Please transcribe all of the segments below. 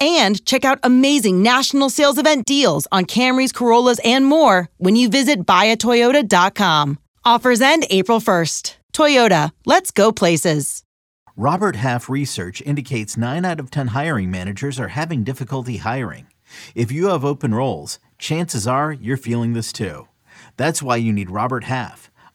and check out amazing national sales event deals on Camrys, Corollas, and more when you visit buyatoyota.com. Offers end April 1st. Toyota, let's go places. Robert Half research indicates 9 out of 10 hiring managers are having difficulty hiring. If you have open roles, chances are you're feeling this too. That's why you need Robert Half.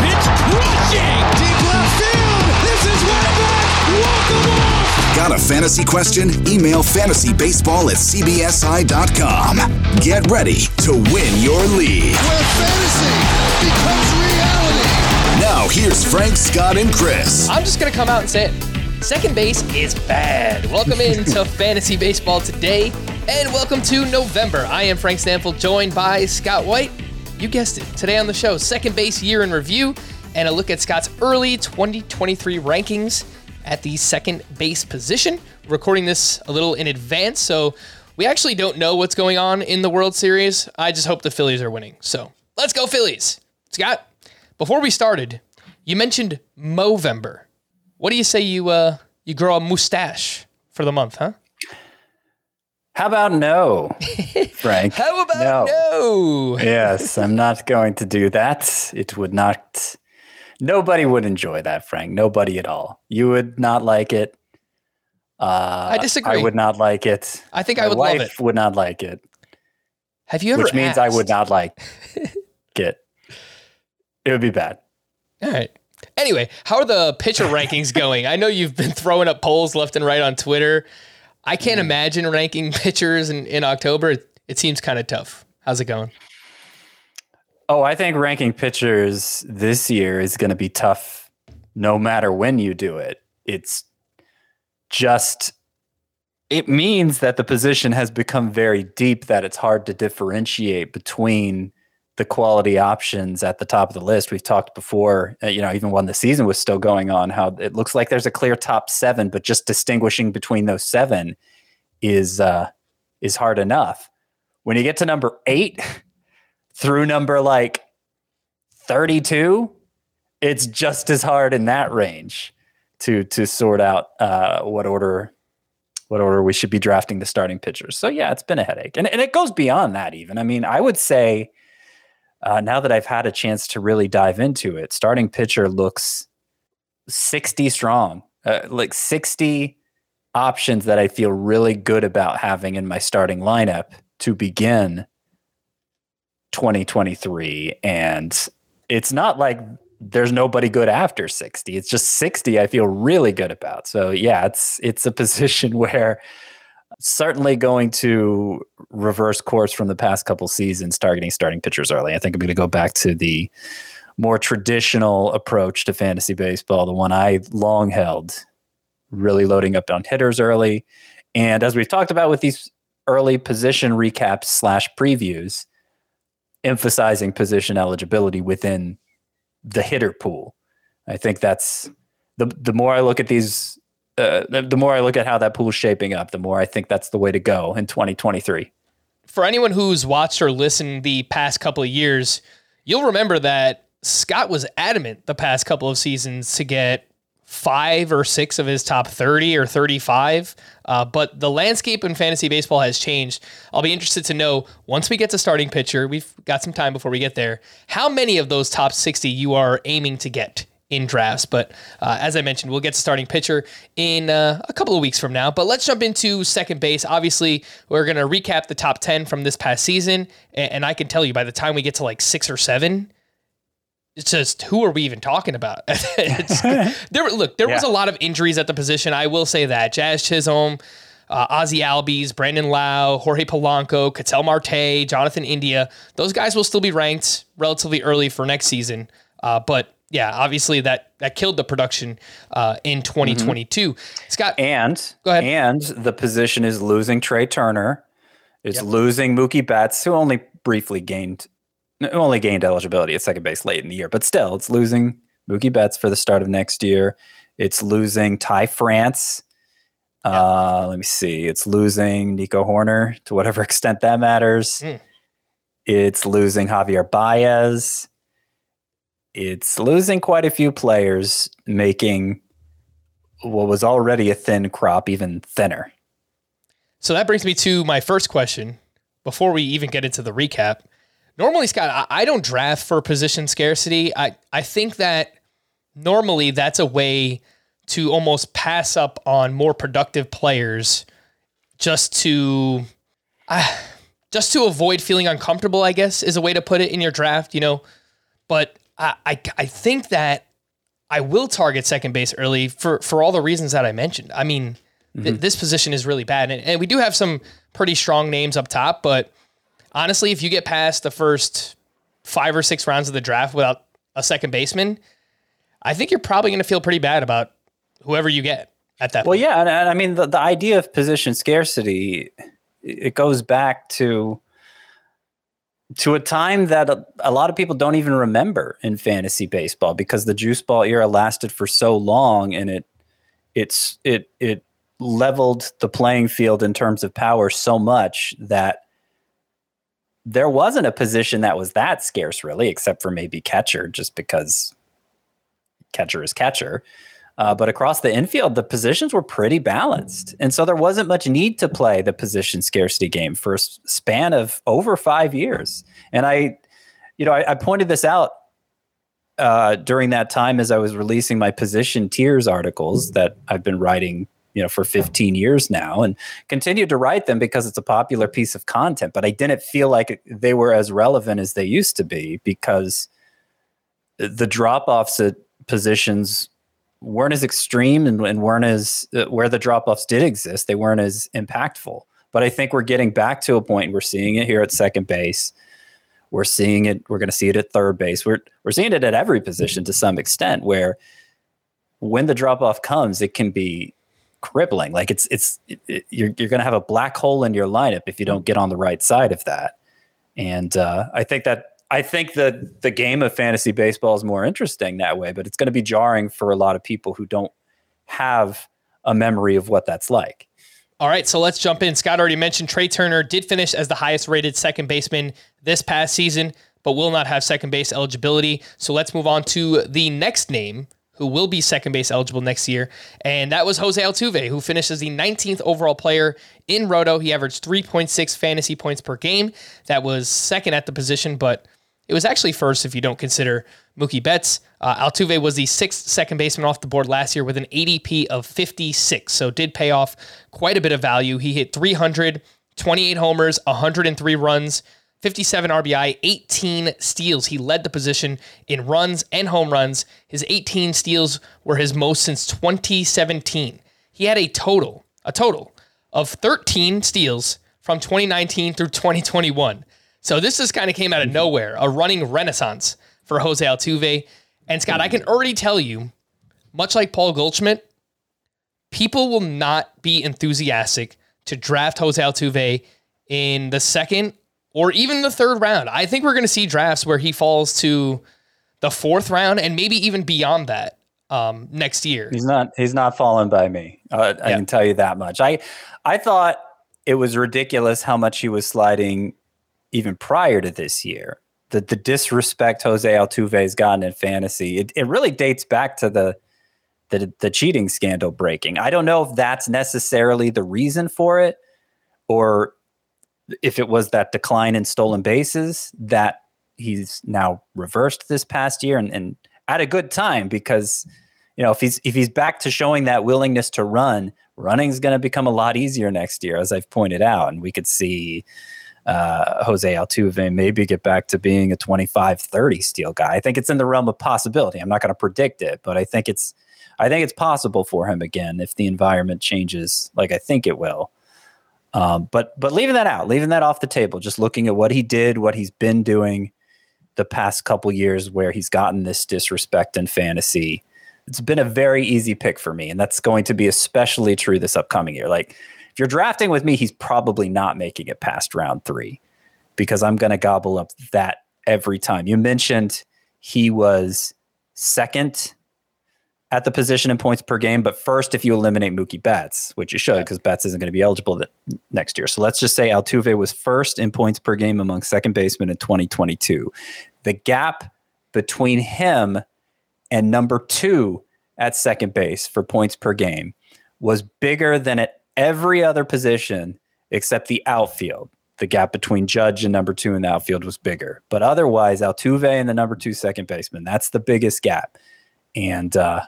And first pitch crushing! Deep left field! This is way back! Welcome off! Got a fantasy question? Email fantasybaseball at cbsi.com. Get ready to win your league. Where fantasy becomes reality! Now, here's Frank, Scott, and Chris. I'm just going to come out and say it. Second base is bad. Welcome into Fantasy Baseball today, and welcome to November. I am Frank Stampfl, joined by Scott White. You guessed it. Today on the show, second base year in review, and a look at Scott's early 2023 rankings at the second base position. Recording this a little in advance, so we actually don't know what's going on in the World Series. I just hope the Phillies are winning. So let's go, Phillies. Scott, before we started, you mentioned Movember. What do you say you uh you grow a mustache for the month, huh? How about no, Frank? How about no? yes, I'm not going to do that. It would not. Nobody would enjoy that, Frank. Nobody at all. You would not like it. Uh, I disagree. I would not like it. I think My I would love wife it. Would not like it, Have you ever which means I would not like it. It would be bad. All right. Anyway, how are the pitcher rankings going? I know you've been throwing up polls left and right on Twitter. I can't Mm. imagine ranking pitchers in, in October. It, it seems kind of tough. How's it going? Oh, I think ranking pitchers this year is going to be tough no matter when you do it. It's just, it means that the position has become very deep that it's hard to differentiate between the quality options at the top of the list. We've talked before, uh, you know, even when the season was still going on, how it looks like there's a clear top seven, but just distinguishing between those seven is uh, is hard enough. When you get to number eight, through number like 32 it's just as hard in that range to to sort out uh, what order what order we should be drafting the starting pitchers so yeah it's been a headache and, and it goes beyond that even i mean i would say uh, now that i've had a chance to really dive into it starting pitcher looks 60 strong uh, like 60 options that i feel really good about having in my starting lineup to begin 2023 and it's not like there's nobody good after 60 it's just 60 i feel really good about. So yeah it's it's a position where certainly going to reverse course from the past couple seasons targeting starting pitchers early i think i'm going to go back to the more traditional approach to fantasy baseball the one i long held really loading up on hitters early and as we've talked about with these early position recaps slash previews emphasizing position eligibility within the hitter pool. I think that's the the more I look at these, uh, the, more I look at how that pool is shaping up, the more I think that's the way to go in 2023. For anyone who's watched or listened the past couple of years, you'll remember that Scott was adamant the past couple of seasons to get five or six of his top 30 or 35. Uh, but the landscape in fantasy baseball has changed. I'll be interested to know once we get to starting pitcher, we've got some time before we get there, how many of those top 60 you are aiming to get in drafts. But uh, as I mentioned, we'll get to starting pitcher in uh, a couple of weeks from now. But let's jump into second base. Obviously, we're going to recap the top 10 from this past season. And, and I can tell you by the time we get to like six or seven, it's just who are we even talking about? there, look, there yeah. was a lot of injuries at the position. I will say that Jazz Chisholm, uh, Ozzie Albies, Brandon Lowe, Jorge Polanco, Ketel Marte, Jonathan India. Those guys will still be ranked relatively early for next season. Uh, but yeah, obviously that that killed the production uh, in 2022. Mm-hmm. Scott, and go ahead. And the position is losing Trey Turner. It's yep. losing Mookie Betts, who only briefly gained only gained eligibility at second base late in the year, but still, it's losing Mookie Betts for the start of next year. It's losing Ty France. Uh, let me see. It's losing Nico Hoerner to whatever extent that matters. Mm. It's losing Javier Baez. It's losing quite a few players, making what was already a thin crop even thinner. So that brings me to my first question before we even get into the recap normally, Scott, I, I don't draft for position scarcity. I, I think that normally that's a way to almost pass up on more productive players just to uh, just to avoid feeling uncomfortable, I guess, is a way to put it in your draft, you know. But I, I, I think that I will target second base early for, for all the reasons that I mentioned. I mean, mm-hmm. th- this position is really bad. And, and we do have some pretty strong names up top, but honestly, if you get past the first five or six rounds of the draft without a second baseman, I think you're probably going to feel pretty bad about whoever you get at that. Well, point. yeah, and, and I mean the, the idea of position scarcity it goes back to to a time that a, a, lot of people don't even remember in fantasy baseball because the juice ball era lasted for so long and it it's it it leveled the playing field in terms of power so much that there wasn't a position that was that scarce, really, except for maybe catcher, just because catcher is catcher. Uh, but across the infield, the positions were pretty balanced. And so there wasn't much need to play the position scarcity game for a span of over five years. And I, you know, I, I pointed this out uh, during that time as I was releasing my position tiers articles that I've been writing you know for 15 years now and continued to write them because it's a popular piece of content but i didn't feel like they were as relevant as they used to be because the drop offs at positions weren't as extreme and, and weren't as uh, where the drop offs did exist they weren't as impactful but i think we're getting back to a point we're seeing it here at second base we're seeing it we're going to see it at third base we're we're seeing it at every position to some extent where when the drop off comes it can be crippling. Like it's it's it, it, you're you're going to have a black hole in your lineup if you don't get on the right side of that. And uh, I think that I think that the game of fantasy baseball is more interesting that way, but it's going to be jarring for a lot of people who don't have a memory of what that's like. All right, so let's jump in. Scott already mentioned Trey Turner did finish as the highest rated second baseman this past season, but will not have second base eligibility. So let's move on to the next name who will be second base eligible next year. And that was Jose Altuve, who finished as the 19th overall player in Roto. He averaged 3.6 fantasy points per game. That was second at the position, but it was actually first if you don't consider Mookie Betts. Uh, Altuve was the sixth second baseman off the board last year with an ADP of 56, so did pay off quite a bit of value. He hit 300, 28 homers, 103 runs, 57 RBI, 18 steals. He led the position in runs and home runs. His 18 steals were his most since 2017. He had a total, a total of 13 steals from 2019 through 2021. So this just kind of came out of nowhere, a running renaissance for Jose Altuve. And Scott, I can already tell you, much like Paul Goldschmidt, people will not be enthusiastic to draft Jose Altuve in the second or even the third round. I think we're going to see drafts where he falls to the fourth round and maybe even beyond that um, next year. He's not. He's not falling by me. Uh, I can tell you that much. I I thought it was ridiculous how much he was sliding even prior to this year. The the disrespect Jose Altuve has gotten in fantasy. It it really dates back to the the the cheating scandal breaking. I don't know if that's necessarily the reason for it, or if it was that decline in stolen bases that he's now reversed this past year and, and at a good time because you know if he's if he's back to showing that willingness to run running is going to become a lot easier next year as i've pointed out and we could see uh, Jose Altuve maybe get back to being a 25 30 steal guy. I think it's in the realm of possibility. I'm not going to predict it, but I think it's I think it's possible for him again if the environment changes like I think it will. Um, but but leaving that out, leaving that off the table, just looking at what he did, what he's been doing the past couple years, where he's gotten this disrespect in fantasy, it's been a very easy pick for me, and that's going to be especially true this upcoming year. Like you're drafting with me, he's probably not making it past round three because I'm going to gobble up that every time. You mentioned he was second at the position in points per game, but first if you eliminate Mookie Betts, which you should because Betts isn't going to be eligible next year. So let's just say Altuve was first in points per game among second basemen in 2022. The gap between him and number two at second base for points per game was bigger than at every other position except the outfield. The gap between Judge and number two in the outfield was bigger. But otherwise, Altuve and the number two second baseman, that's the biggest gap. And uh,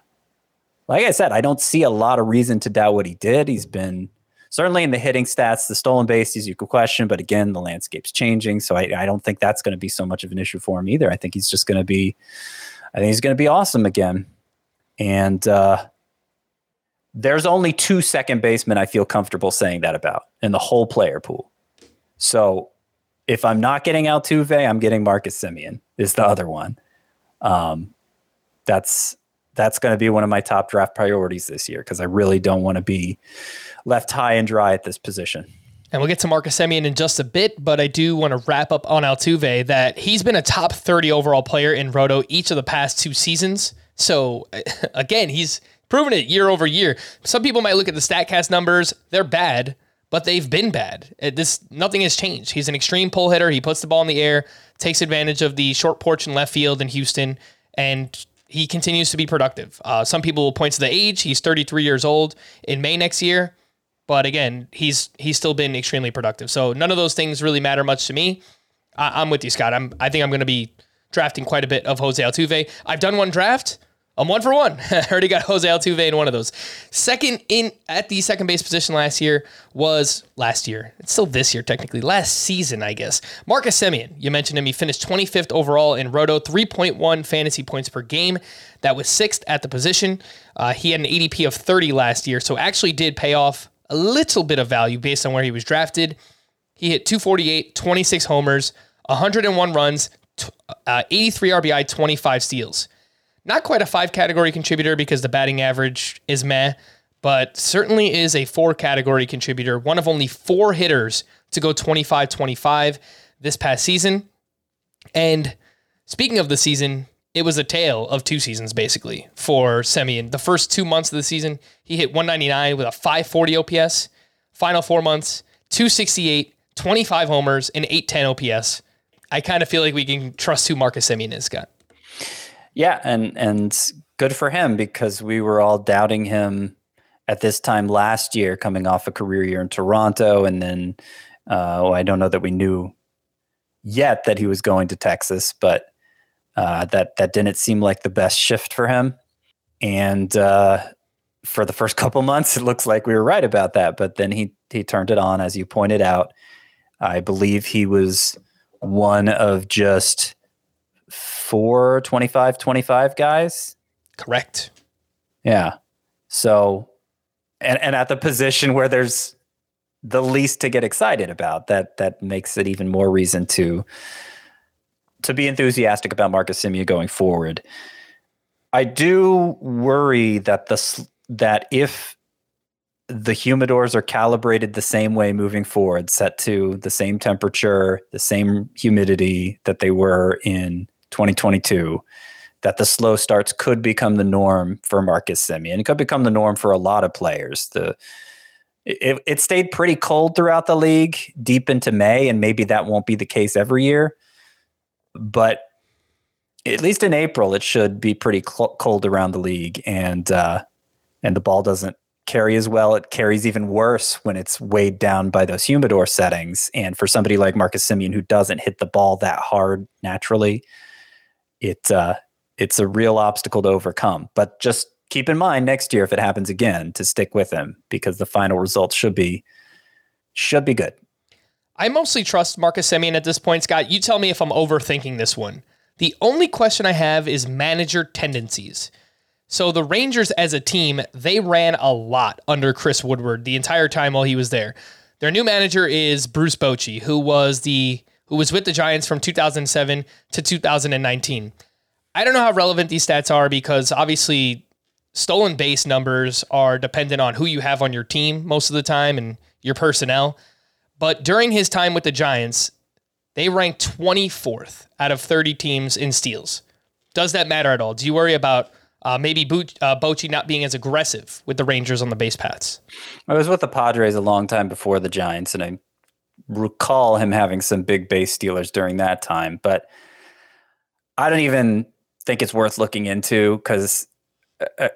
like I said, I don't see a lot of reason to doubt what he did. He's been certainly in the hitting stats, the stolen bases you could question, but again, the landscape's changing. So I, I don't think that's going to be so much of an issue for him either. I think he's just going to be, I think he's going to be awesome again. And uh, there's only two second basemen I feel comfortable saying that about in the whole player pool. So if I'm not getting Altuve, I'm getting Marcus Semien is the other one. Um, that's that's going to be one of my top draft priorities this year because I really don't want to be left high and dry at this position. And we'll get to Marcus Semien in just a bit, but I do want to wrap up on Altuve that he's been a top 30 overall player in Roto each of the past two seasons. So again, he's proven it year over year. Some people might look at the Statcast numbers; they're bad, but they've been bad. It, this nothing has changed. He's an extreme pull hitter. He puts the ball in the air, takes advantage of the short porch in left field in Houston, and he continues to be productive. Uh, some people will point to the age. He's 33 years old in May next year, but again, he's he's still been extremely productive. So none of those things really matter much to me. I, I'm with you, Scott. I'm I think I'm going to be drafting quite a bit of Jose Altuve. I've done one draft. I'm one for one. I already got Jose Altuve in one of those. Second in at the second base position last year was last year. It's still this year technically. Last season, I guess. Marcus Semien. You mentioned him. He finished 25th overall in Roto, 3.1 fantasy points per game. That was sixth at the position. Uh, he had an ADP of 30 last year, so actually did pay off a little bit of value based on where he was drafted. He hit 248, 26 homers, 101 runs, uh, 83 RBI, 25 steals. Not quite a five category contributor because the batting average is meh, but certainly is a four category contributor. One of only four hitters to go 25 25 this past season. And speaking of the season, it was a tale of two seasons basically for Semien. The first two months of the season, he hit 199 with a 540 OPS. Final four months, 268, 25 homers, and 810 OPS. I kind of feel like we can trust who Marcus Semien is, Scott. Yeah, and and good for him because we were all doubting him at this time last year, coming off a career year in Toronto, and then uh, well, I don't know that we knew yet that he was going to Texas, but uh, that that didn't seem like the best shift for him. And uh, for the first couple months, it looks like we were right about that. But then he he turned it on, as you pointed out. I believe he was one of just four 25 25 guys. Correct. Yeah. So, and, and at the position where there's the least to get excited about, that that makes it even more reason to to be enthusiastic about Marcus Semien going forward. I do worry that the that if the humidors are calibrated the same way moving forward, set to the same temperature, the same humidity that they were in 2022 that the slow starts could become the norm for Marcus Semien. It could become the norm for a lot of players. The it, it stayed pretty cold throughout the league deep into May, and maybe that won't be the case every year. But at least in April, it should be pretty cl- cold around the league, and uh, and the ball doesn't carry as well. It carries even worse when it's weighed down by those humidor settings. And for somebody like Marcus Semien who doesn't hit the ball that hard naturally, it uh, it's a real obstacle to overcome. But just keep in mind next year if it happens again to stick with him because the final results should be should be good. I mostly trust Marcus Semien at this point, Scott. You tell me if I'm overthinking this one. The only question I have is manager tendencies. So the Rangers as a team, they ran a lot under Chris Woodward the entire time while he was there. Their new manager is Bruce Bochy, who was the who was with the Giants from 2007 to 2019. I don't know how relevant these stats are because obviously stolen base numbers are dependent on who you have on your team most of the time and your personnel. But during his time with the Giants, they ranked 24th out of 30 teams in steals. Does that matter at all? Do you worry about uh, maybe Bo- uh, Bochy not being as aggressive with the Rangers on the base paths. I was with the Padres a long time before the Giants, and I recall him having some big base stealers during that time. But I don't even think it's worth looking into because,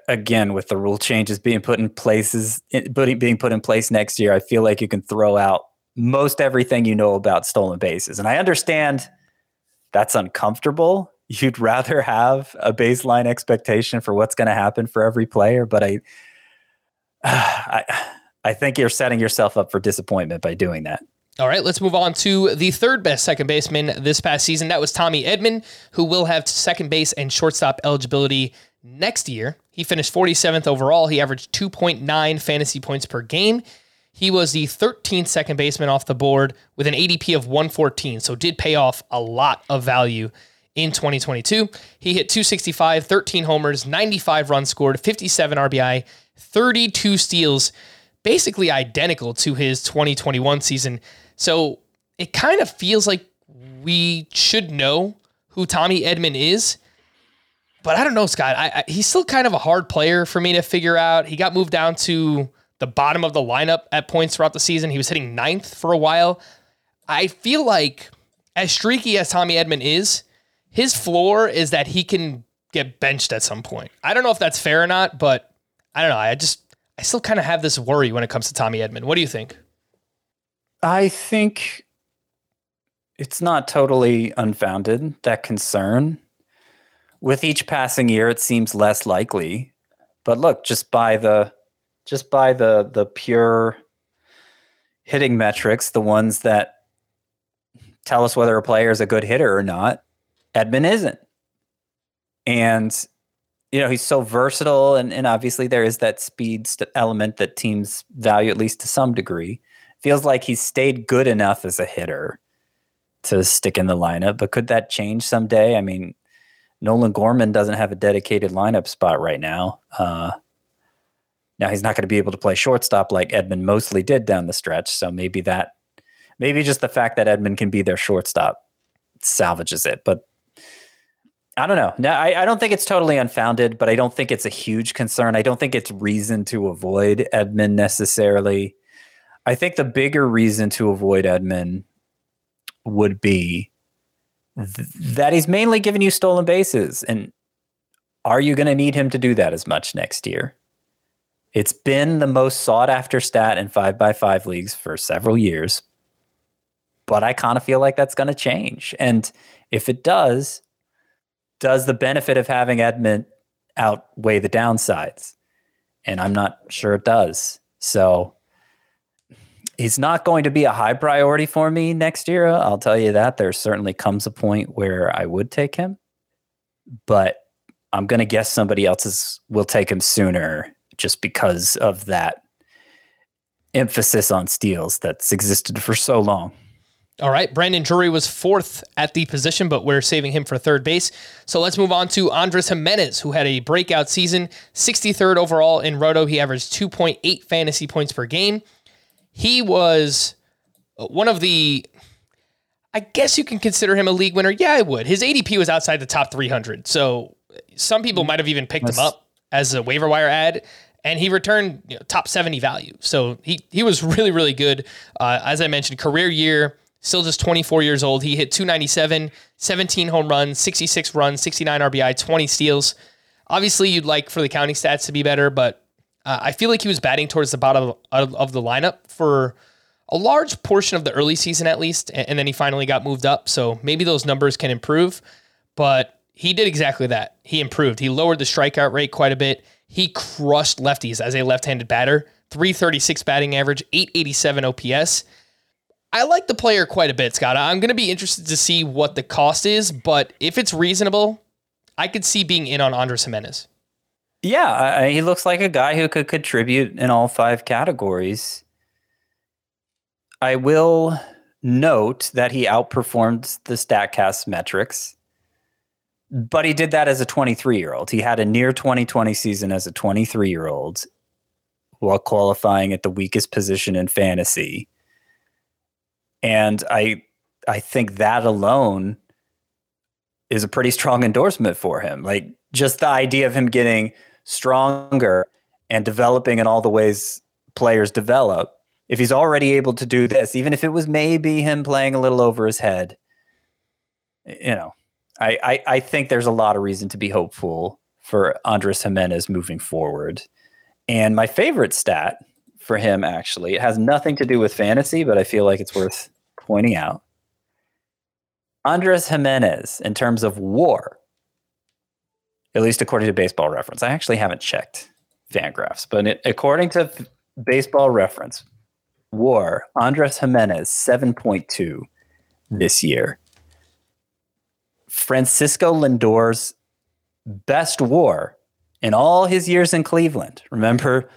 again, with the rule changes being put in places, being put in place next year, I feel like you can throw out most everything you know about stolen bases, and I understand that's uncomfortable you'd rather have a baseline expectation for what's going to happen for every player. But I, I, I think you're setting yourself up for disappointment by doing that. All right, let's move on to the third best second baseman this past season. That was Tommy Edman, who will have second base and shortstop eligibility next year. He finished 47th overall. He averaged 2.9 fantasy points per game. He was the 13th second baseman off the board with an ADP of 114, so did pay off a lot of value in 2022. He hit 265, 13 homers, 95 runs scored, 57 RBI, 32 steals, basically identical to his 2021 season. So it kind of feels like we should know who Tommy Edman is. But I don't know, Scott. I, I, he's still kind of a hard player for me to figure out. He got moved down to the bottom of the lineup at points throughout the season. He was hitting ninth for a while. I feel like, as streaky as Tommy Edman is, his floor is that he can get benched at some point. I don't know if that's fair or not, but I don't know. I just I still kind of have this worry when it comes to Tommy Edman. What do you think? I think it's not totally unfounded that concern. With each passing year, it seems less likely. But look, just by the just by the the pure hitting metrics, the ones that tell us whether a player is a good hitter or not, Edman isn't. And you know, he's so versatile and, and obviously there is that speed st- element that teams value at least to some degree. Feels like he's stayed good enough as a hitter to stick in the lineup, but could that change someday? I mean, Nolan Gorman doesn't have a dedicated lineup spot right now. Uh, now he's not going to be able to play shortstop like Edman mostly did down the stretch. So maybe that, maybe just the fact that Edman can be their shortstop salvages it. But I don't know. No, I, I don't think it's totally unfounded, but I don't think it's a huge concern. I don't think it's reason to avoid Edman necessarily. I think the bigger reason to avoid Edman would be th- that he's mainly giving you stolen bases. And are you going to need him to do that as much next year? It's been the most sought after stat in five by five leagues for several years, but I kind of feel like that's going to change. And if it does, does the benefit of having Edman outweigh the downsides? And I'm not sure it does. So he's not going to be a high priority for me next year. I'll tell you that. There certainly comes a point where I would take him, but I'm going to guess somebody else's will take him sooner just because of that emphasis on steals that's existed for so long. All right. Brandon Drury was fourth at the position, but we're saving him for third base. So let's move on to Andres Gimenez, who had a breakout season, 63rd overall in Roto. He averaged 2.8 fantasy points per game. He was one of the, I guess you can consider him a league winner. Yeah, I would. His ADP was outside the top 300. So some people might have even picked him up as a waiver wire ad and he returned you know, top 70 value. So he he was really really good. Uh, as I mentioned, career year still just 24 years old. He hit 297, 17 home runs, 66 runs, 69 RBI, 20 steals. Obviously, you'd like for the counting stats to be better, but Uh, I feel like he was batting towards the bottom of, of the lineup for a large portion of the early season, at least, and, and then he finally got moved up. So maybe those numbers can improve. But he did exactly that. He improved. He lowered the strikeout rate quite a bit. He crushed lefties as a left-handed batter. 336 batting average, 887 OPS. I like the player quite a bit, Scott. I'm going to be interested to see what the cost is, but if it's reasonable, I could see being in on Andres Gimenez. Yeah, I, he looks like a guy who could contribute in all five categories. I will note that he outperformed the StatCast metrics, but he did that as a 23 year old. He had a near 2020 season as a 23 year old while qualifying at the weakest position in fantasy. And I I think that alone is a pretty strong endorsement for him. Like just the idea of him getting stronger and developing in all the ways players develop. If he's already able to do this, even if it was maybe him playing a little over his head, you know, I, I, I think there's a lot of reason to be hopeful for Andres Gimenez moving forward. And my favorite stat for him, actually, it has nothing to do with fantasy, but I feel like it's worth pointing out. Andres Gimenez, in terms of war, at least according to Baseball Reference, I actually haven't checked Fangraphs, but it, according to Baseball Reference, war, Andres Gimenez, 7.2 this year. Francisco Lindor's best war in all his years in Cleveland. Remember,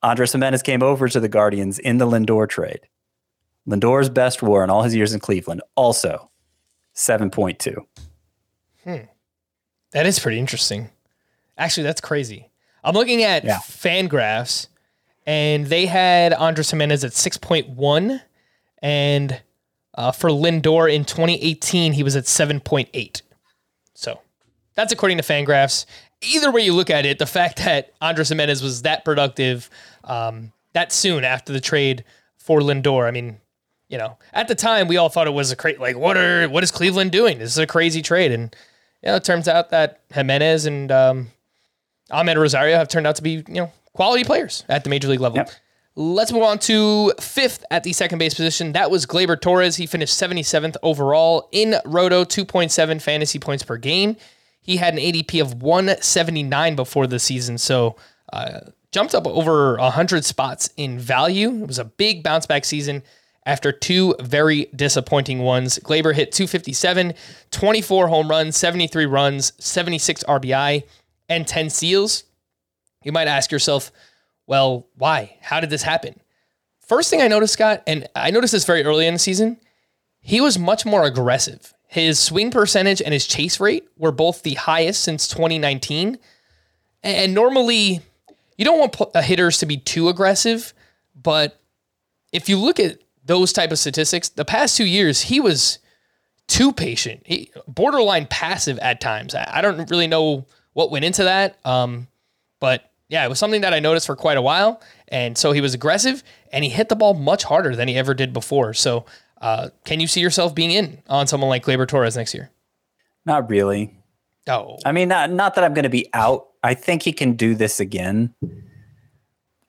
Andres Gimenez came over to the Guardians in the Lindor trade. Lindor's best war in all his years in Cleveland, also 7.2. Hmm. That is pretty interesting. Actually, that's crazy. I'm looking at yeah. Fangraphs, and they had Andres Gimenez at 6.1, and uh, for Lindor in 2018, he was at 7.8. So that's according to Fangraphs either way you look at it, the fact that Andres Gimenez was that productive um, that soon after the trade for Lindor, I mean, you know, at the time we all thought it was a crazy, like, what are what is Cleveland doing? This is a crazy trade, and you know, it turns out that Gimenez and um, Amed Rosario have turned out to be you know quality players at the major league level. Yep. Let's move on to fifth at the second base position. That was Gleyber Torres. He finished 77th overall in Roto, 2.7 fantasy points per game. He had an ADP of 179 before the season, so uh, jumped up over 100 spots in value. It was a big bounce back season after two very disappointing ones. Gleyber hit 257, 24 home runs, 73 runs, 76 RBI, and 10 steals. You might ask yourself, well, why? How did this happen? First thing I noticed, Scott, and I noticed this very early in the season, he was much more aggressive. His swing percentage and his chase rate were both the highest since 2019. And normally, you don't want uh, hitters to be too aggressive, but if you look at those type of statistics, the past two years he was too patient, he, borderline passive at times. I don't really know what went into that, um, but yeah, it was something that I noticed for quite a while. And so he was aggressive, and he hit the ball much harder than he ever did before. So uh, can you see yourself being in on someone like Gleyber Torres next year? Not really. Oh, I mean, not not that I'm going to be out. I think he can do this again.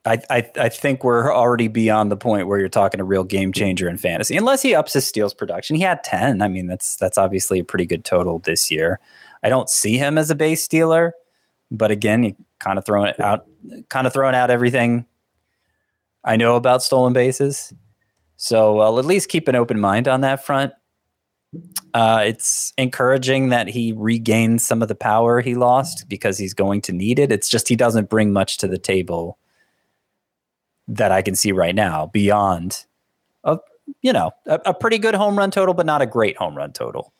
I, I think we're already beyond the point where you're talking a real game changer in fantasy, unless he ups his steals production. He had ten. I mean, that's that's obviously a pretty good total this year. I don't see him as a base stealer, but again, you kind of throwing it out, kind of throwing out everything I know about stolen bases. So I'll at least keep an open mind on that front. Uh, it's encouraging that he regained some of the power he lost because he's going to need it. It's just he doesn't bring much to the table that I can see right now beyond a you know a, a pretty good home run total, but not a great home run total.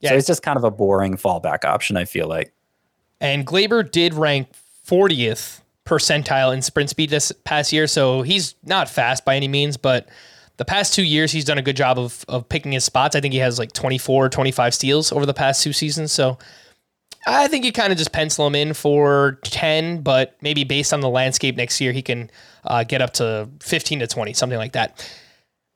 Yeah. So it's just kind of a boring fallback option. I feel like. And Gleyber did rank 40th percentile in sprint speed this past year. So he's not fast by any means, but the past two years he's done a good job of, of picking his spots. I think he has like 24, 25 steals over the past two seasons. So I think you kind of just pencil him in for 10, but maybe based on the landscape next year, he can uh, get up to 15 to 20, something like that.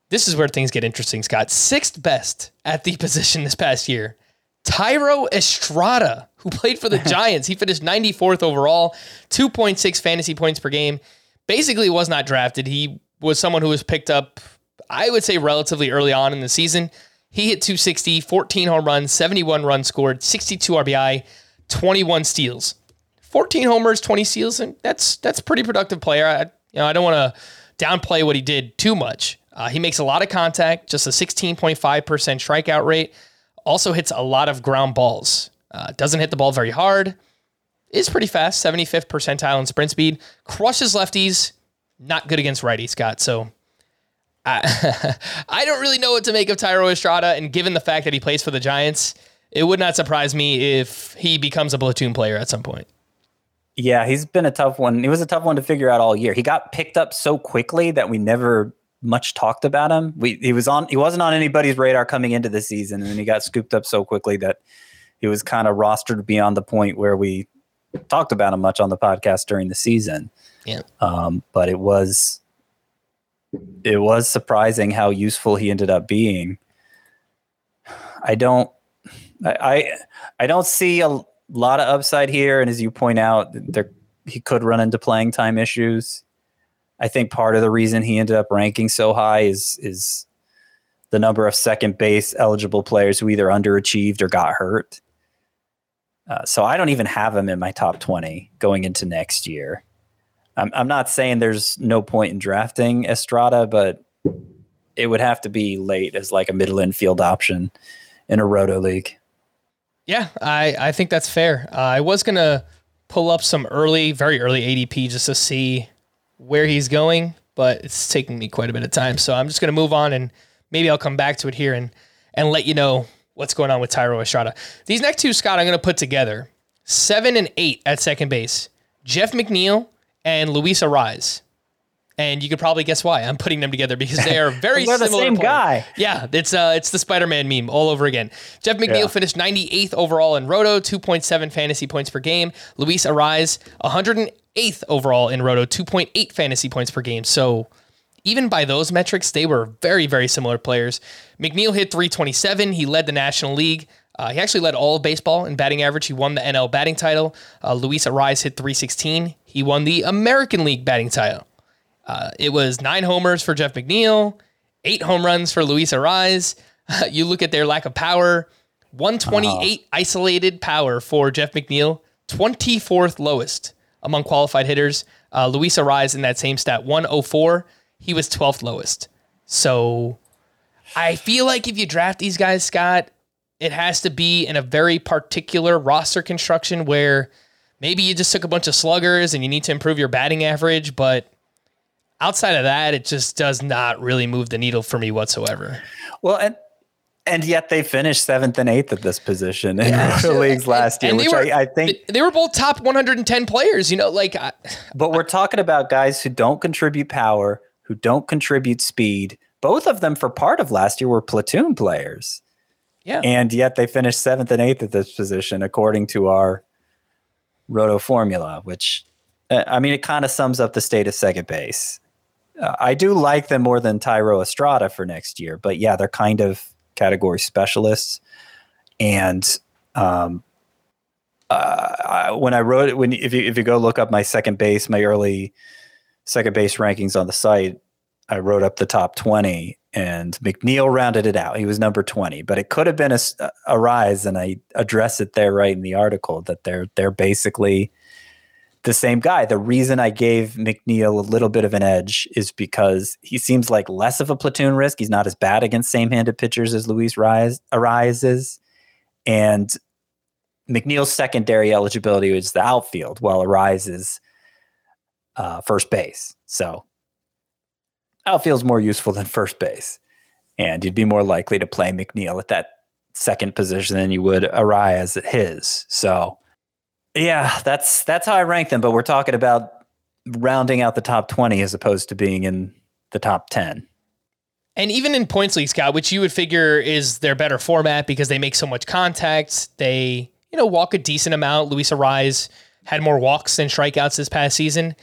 This is where things get interesting, Scott. Sixth best at the position this past year. Thairo Estrada, who played for the Giants. He finished 94th overall, 2.6 fantasy points per game. Basically, was not drafted. He was someone who was picked up, I would say, relatively early on in the season. He hit 260, 14 home runs, 71 runs scored, 62 RBI, 21 steals. 14 homers, 20 steals, and that's that's pretty productive player. I, you know, I don't want to downplay what he did too much. Uh, he makes a lot of contact, just a 16.5% strikeout rate. Also hits a lot of ground balls. Uh, doesn't hit the ball very hard. Is pretty fast, 75th percentile in sprint speed. Crushes lefties. Not good against righties, Scott. So I, I don't really know what to make of Thairo Estrada. And given the fact that he plays for the Giants, it would not surprise me if he becomes a platoon player at some point. Yeah, he's been a tough one. He was a tough one to figure out all year. He got picked up so quickly that we never much talked about him. We he was on he wasn't on anybody's radar coming into the season, and then he got scooped up so quickly that he was kind of rostered beyond the point where we talked about him much on the podcast during the season. Yeah. Um, but it was it was surprising how useful he ended up being. I don't I I, don't see a lot of upside here, and as you point out, there he could run into playing time issues. I think part of the reason he ended up ranking so high is is the number of second base eligible players who either underachieved or got hurt. Uh, so I don't even have him in my top 20 going into next year. I'm, I'm not saying there's no point in drafting Estrada, but it would have to be late as like a middle infield option in a roto league. Yeah, I, I think that's fair. Uh, I was going to pull up some early, very early ADP just to see where he's going, but it's taking me quite a bit of time. So I'm just going to move on and maybe I'll come back to it here and, and let you know what's going on with Thairo Estrada. These next two, Scott, I'm going to put together seven and eight at second base Jeff McNeil and Luis Arraez. And you could probably guess why I'm putting them together because they are very They're the similar. same guy. Yeah, it's uh, it's the Spider-Man meme all over again. Jeff McNeil Yeah. finished 98th overall in Roto, 2.7 fantasy points per game. Luis Arraez 108th overall in Roto, 2.8 fantasy points per game. So even by those metrics, they were very very similar players. McNeil hit 327. He led the National League. Uh, he actually led all of baseball in batting average. He won the NL batting title. Uh, Luis Arraez hit 316. He won the American League batting title. Uh, it was nine homers for Jeff McNeil, eight home runs for Luis Arraez. you look at their lack of power 128 isolated power for Jeff McNeil, 24th lowest among qualified hitters. Uh, Luis Arraez in that same stat, 104. He was 12th lowest. So I feel like if you draft these guys, Scott, it has to be in a very particular roster construction where maybe you just took a bunch of sluggers and you need to improve your batting average, but outside of that, it just does not really move the needle for me whatsoever. Well, and and yet they finished seventh and eighth at this position in roto leagues last year, which were- I, I think. They, were both top 110 players, you know, like I, But we're talking about guys who don't contribute power, who don't contribute speed. Both of them for part of last year were platoon players. yeah. And yet they finished seventh and eighth at this position, according to our roto formula, which uh, I mean, it kind of sums up the state of second base. I do like them more than Thairo Estrada for next year, but yeah, they're kind of category specialists. And um, uh, I, when I wrote it, when if you if you go look up my second base, my early second base rankings on the site, I wrote up the top 20 and McNeil rounded it out. He was number 20, but it could have been Arraez. And I address it there right in the article that they're, they're basically the same guy. The reason I gave McNeil a little bit of an edge is because he seems like less of a platoon risk. He's not as bad against same-handed pitchers as Luis Arraez. And McNeil's secondary eligibility is the outfield, while Arraez is uh, first base. So outfield's more useful than first base. And you'd be more likely to play McNeil at that second position than you would Arraez at his. So yeah, that's that's how I rank them. But we're talking about rounding out the top twenty as opposed to being in the top ten. And even in points league, Scott, which you would figure is their better format because they make so much contact, they you know walk a decent amount. Luis Arraez had more walks than strikeouts this past season,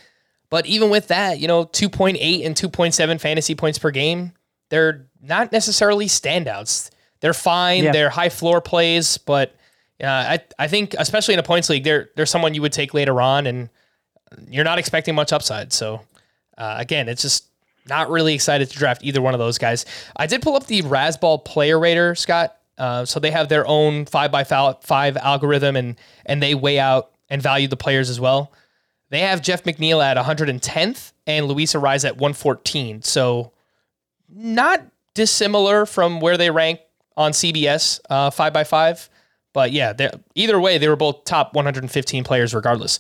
but even with that, you know, two point eight and two point seven fantasy points per game, they're not necessarily standouts. they're fine. Yeah. They're high floor plays, but uh, I I think especially in a points league, they're they're someone you would take later on, and you're not expecting much upside. So uh, again, it's just not really excited to draft either one of those guys. I did pull up the Razzball Player Rater, Scott. Uh, so they have their own five by five algorithm, and and they weigh out and value the players as well. They have Jeff McNeil at 110th and Luis Arraez at 114. So not dissimilar from where they rank on CBS uh, five by five. But yeah, either way, they were both top 115 players regardless.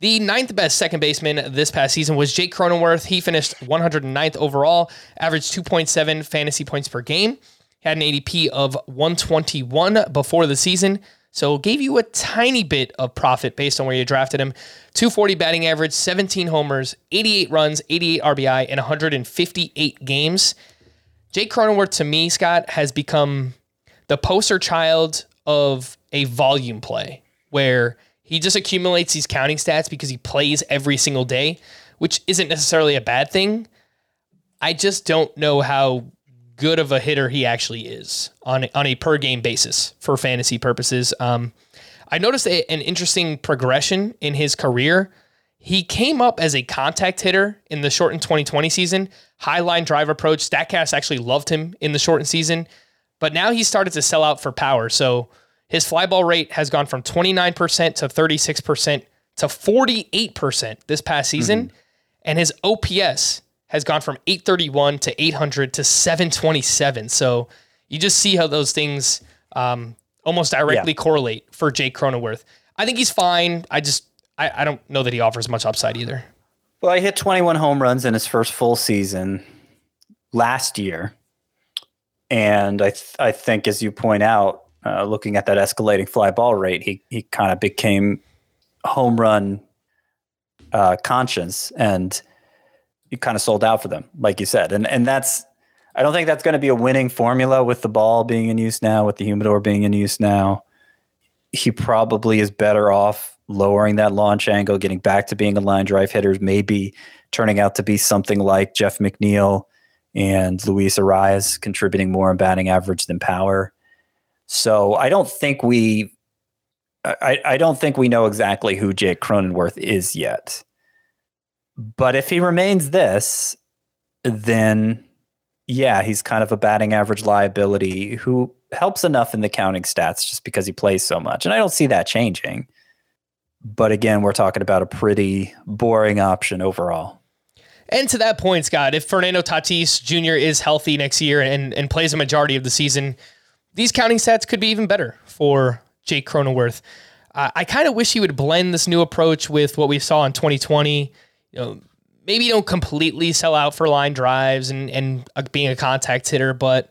The ninth best second baseman this past season was Jake Cronenworth. He finished 109th overall, averaged 2.7 fantasy points per game, had an ADP of 121 before the season. So gave you a tiny bit of profit based on where you drafted him. 240 batting average, 17 homers, 88 runs, 88 RBI, and 158 games. Jake Cronenworth, to me, Scott, has become the poster child of a volume play where he just accumulates these counting stats because he plays every single day, which isn't necessarily a bad thing. I just don't know how good of a hitter he actually is on a, on a per game basis for fantasy purposes. Um, I noticed a, an interesting progression in his career. He came up as a contact hitter in the shortened 2020 season, high line drive approach. Statcast actually loved him in the shortened season, but now he started to sell out for power. So his fly ball rate has gone from 29% to 36% to 48% this past season. Mm-hmm. And his OPS has gone from 831 to 800 to 727. So you just see how those things um, almost directly yeah. correlate for Jake Cronenworth. I think he's fine. I just, I, I don't know that he offers much upside either. Well, he hit 21 home runs in his first full season last year. And I, th- I think, as you point out, uh, looking at that escalating fly ball rate, he he kind of became home run uh, conscious, and he kind of sold out for them, like you said, and and that's I don't think that's going to be a winning formula with the ball being in use now, with the humidor being in use now. He probably is better off lowering that launch angle, getting back to being a line drive hitter, maybe turning out to be something like Jeff McNeil and Luis Arraez, contributing more in batting average than power. So I don't think we I, I don't think we know exactly who Jake Cronenworth is yet. But if he remains this, then yeah, he's kind of a batting average liability who helps enough in the counting stats just because he plays so much. And I don't see that changing. But again, we're talking about a pretty boring option overall. And to that point, Scott, if Fernando Tatis Jr. is healthy next year and, and plays a majority of the season, these counting stats could be even better for Jake Cronenworth. Uh, I kind of wish he would blend this new approach with what we saw in 2020. You know, maybe don't completely sell out for line drives and and uh, being a contact hitter, but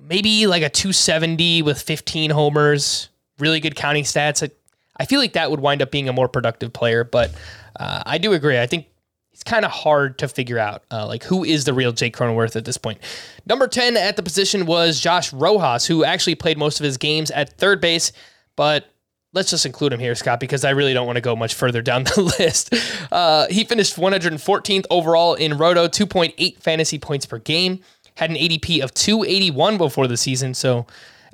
maybe like a 270 with 15 homers, really good counting stats. I, I feel like that would wind up being a more productive player, but uh, I do agree. I think it's kind of hard to figure out uh, like who is the real Jake Cronenworth at this point. Number 10 at the position was Josh Rojas, who actually played most of his games at third base, but let's just include him here, Scott, because I really don't want to go much further down the list. Uh, he finished 114th overall in Roto, 2.8 fantasy points per game, had an ADP of 281 before the season, so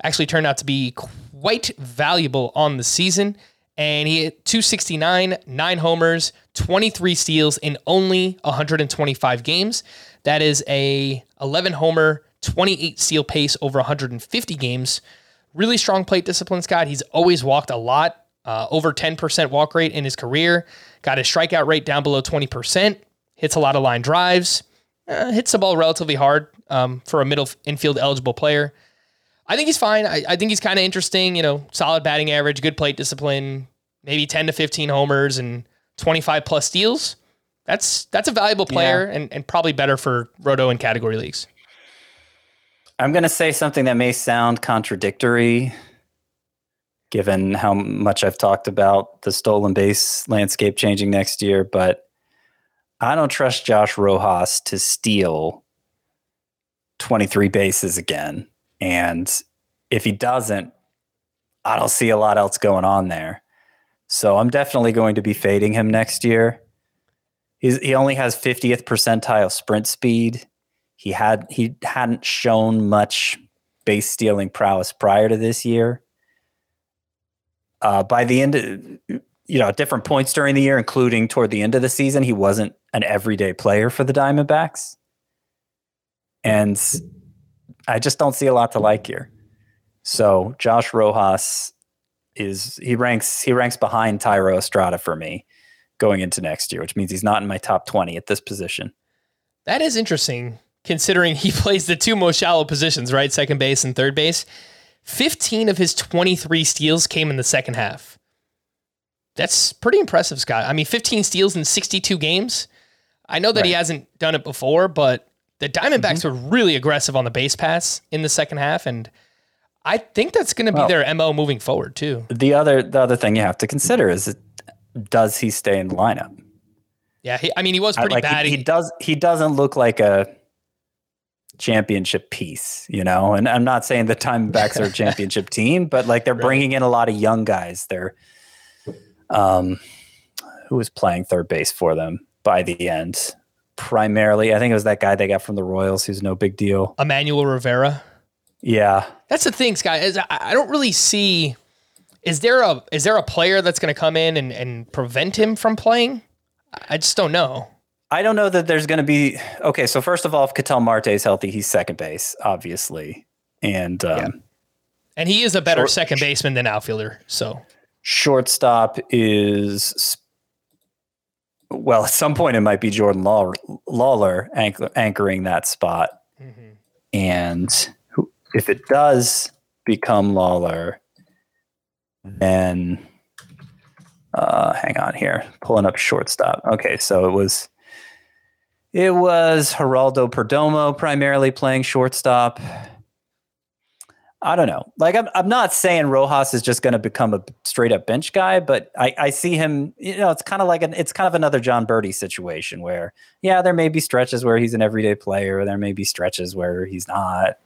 actually turned out to be quite valuable on the season and he hit 269, nine homers, 23 steals in only 125 games. That is a 11 homer, 28 steal pace over 150 games. Really strong plate discipline, Scott. He's always walked a lot, uh, over 10% walk rate in his career. Got his strikeout rate down below 20%. Hits a lot of line drives. Uh, hits the ball relatively hard um, for a middle infield eligible player. I think he's fine. I, I think he's kind of interesting. You know, solid batting average, good plate discipline, maybe 10 to 15 homers and 25 plus steals. That's that's a valuable player yeah. and, and probably better for roto and category leagues. I'm going to say something that may sound contradictory given how much I've talked about the stolen base landscape changing next year, but I don't trust Josh Rojas to steal 23 bases again. And if he doesn't, I don't see a lot else going on there. So I'm definitely going to be fading him next year. He's, he only has 50th percentile sprint speed. He had he hadn't shown much base stealing prowess prior to this year. Uh, by the end, of, you know, at different points during the year, including toward the end of the season, he wasn't an everyday player for the Diamondbacks. And I just don't see a lot to like here. So Josh Rojas is he ranks he ranks behind Thairo Estrada for me going into next year, which means he's not in my top 20 at this position. That is interesting considering he plays the two most shallow positions, right? Second base and third base. 15 of his 23 steals came in the second half. That's pretty impressive, Scott. I mean, 15 steals in 62 games. I know that right. he hasn't done it before, but the Diamondbacks mm-hmm. were really aggressive on the base pass in the second half, and I think that's going to be well, their mo moving forward too. The other the other thing you have to consider is does he stay in the lineup? Yeah, he, I mean, he was pretty like bad. He, he does. He doesn't look like a championship piece, you know. And I'm not saying the Diamondbacks are a championship team, but like they're right. bringing in a lot of young guys. They're, um, who was playing third base for them by the end? Primarily, I think it was that guy they got from the Royals, who's no big deal. Emmanuel Rivera. Yeah, that's the thing, Scott. Is I don't really see. Is there a is there a player that's going to come in and, and prevent him from playing? I just don't know. I don't know that there's going to be. Okay, so first of all, if Ketel Marte is healthy, he's second base, obviously, and um, yeah. and he is a better short, second baseman than outfielder. So shortstop is well, at some point it might be Jordan Lawlar, Lawlar anchor, anchoring that spot, mm-hmm. and if it does become Lawlar, then uh, hang on here, pulling up shortstop. Okay, so it was it was Geraldo Perdomo primarily playing shortstop. I don't know. Like I'm, I'm not saying Rojas is just going to become a straight up bench guy, but I, I see him. You know, it's kind of like an, it's kind of another Jon Berti situation where, yeah, there may be stretches where he's an everyday player, there may be stretches where he's not.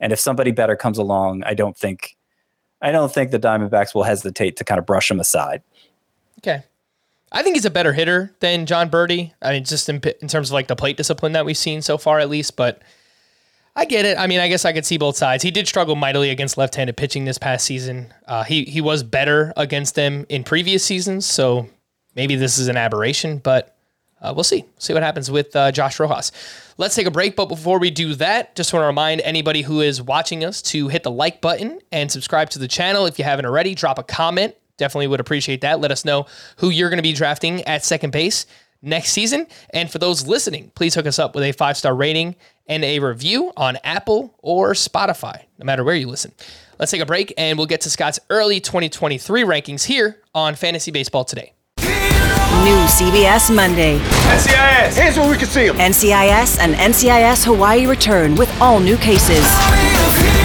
And if somebody better comes along, I don't think, I don't think the Diamondbacks will hesitate to kind of brush him aside. Okay. I think he's a better hitter than Jon Berti. I mean, just in, in terms of like the plate discipline that we've seen so far, at least. But I get it. I mean, I guess I could see both sides. He did struggle mightily against left-handed pitching this past season. Uh, he he was better against them in previous seasons, so maybe this is an aberration. But uh, we'll see. See what happens with uh, Josh Rojas. Let's take a break. But before we do that, just want to remind anybody who is watching us to hit the like button and subscribe to the channel if you haven't already. Drop a comment Definitely would appreciate that. Let us know who you're going to be drafting at second base next season. And for those listening, please hook us up with a five star rating and a review on Apple or Spotify, no matter where you listen. Let's take a break and we'll get to Scott's early 2023 rankings here on Fantasy Baseball Today. New CBS Monday. NCIS, here's where we can see them. NCIS and NCIS Hawaii return with all new cases.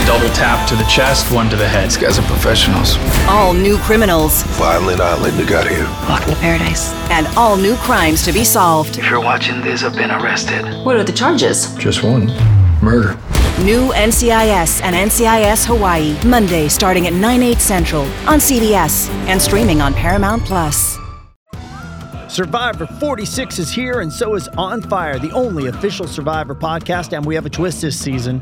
Double tap to the chest, one to the head. These guys are professionals. All new criminals. Violent Island, they got here. Welcome to paradise. And all new crimes to be solved. If you're watching this, I've been arrested. What are the charges? Just one murder. New NCIS and NCIS Hawaii, Monday starting at 9, 8 central on CBS and streaming on Paramount Plus. Survivor 46 is here, and so is On Fire, the only official Survivor podcast. And we have a twist this season.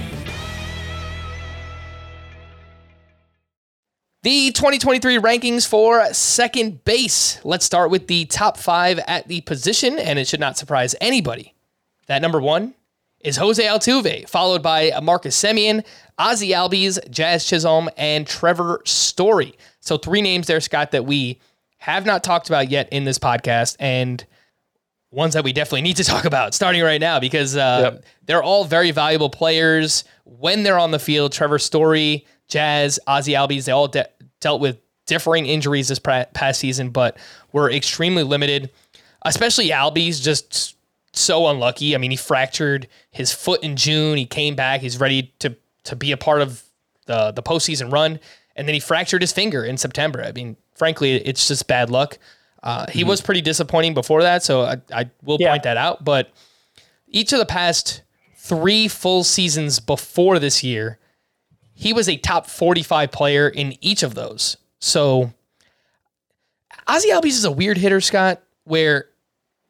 The 2023 rankings for second base. Let's start with the top five at the position, and it should not surprise anybody. That number one is Jose Altuve, followed by Marcus Semien, Ozzy Albies, Jazz Chisholm, and Trevor Story. So three names there, Scott, that we have not talked about yet in this podcast, and ones that we definitely need to talk about starting right now because uh, yep. they're all very valuable players when they're on the field. Trevor Story, Jazz, Ozzy Albies, they all de- dealt with differing injuries this past season, but were extremely limited, especially Albies, just so unlucky. I mean, he fractured his foot in June. He came back. He's ready to to be a part of the the postseason run, and then he fractured his finger in September. I mean, frankly, it's just bad luck. Uh, he mm-hmm. was pretty disappointing before that, so I, I will yeah. point that out. But each of the past three full seasons before this year, he was a top 45 player in each of those. So Ozzy Albies is a weird hitter, Scott, where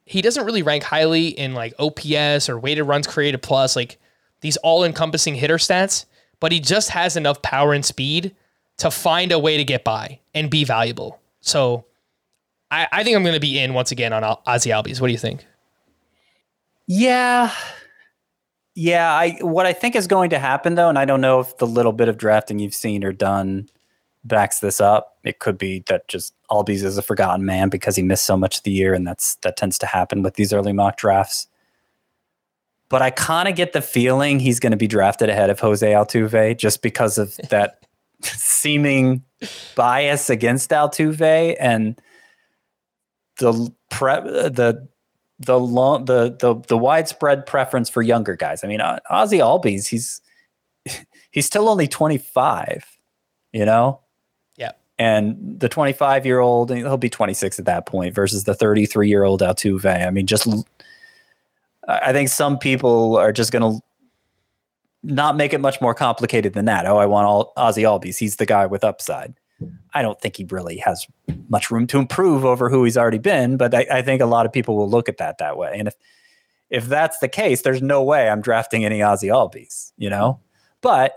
he doesn't really rank highly in like OPS or weighted runs created plus, like these all encompassing hitter stats, but he just has enough power and speed to find a way to get by and be valuable. So I, I think I'm going to be in once again on Ozzy Albies. What do you think? Yeah. Yeah, I what I think is going to happen though, and I don't know if the little bit of drafting you've seen or done backs this up. It could be that just Albies is a forgotten man because he missed so much of the year, and that's that tends to happen with these early mock drafts. But I kind of get the feeling he's going to be drafted ahead of Jose Altuve just because of that seeming bias against Altuve and the pre- the the long the the the widespread preference for younger guys. I mean, Ozzy Albies, he's he's still only 25, you know? Yeah. And the 25 year old he'll be 26 at that point versus the 33 year old Altuve. I mean, just I think some people are just going to not make it much more complicated than that. Oh, I want all Ozzy Albies. He's the guy with upside. I don't think he really has much room to improve over who he's already been, but I, I think a lot of people will look at that that way. And if if that's the case, there's no way I'm drafting any Ozzy Albies, you know. But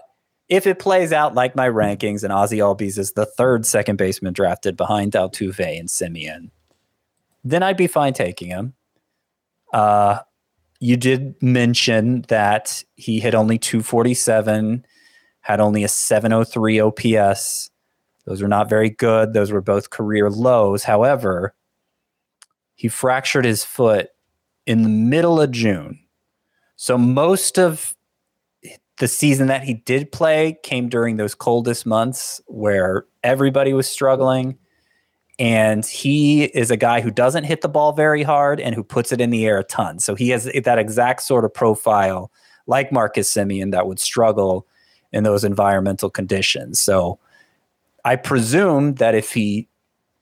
if it plays out like my rankings and Ozzy Albies is the third second baseman drafted behind Altuve and Semien, then I'd be fine taking him. Uh, you did mention that he hit only 247, had only a 703 OPS. Those were not very good. Those were both career lows. However, he fractured his foot in the middle of June. So most of the season that he did play came during those coldest months where everybody was struggling. And he is a guy who doesn't hit the ball very hard and who puts it in the air a ton. So he has that exact sort of profile, like Marcus Semien, that would struggle in those environmental conditions. So I presume that if he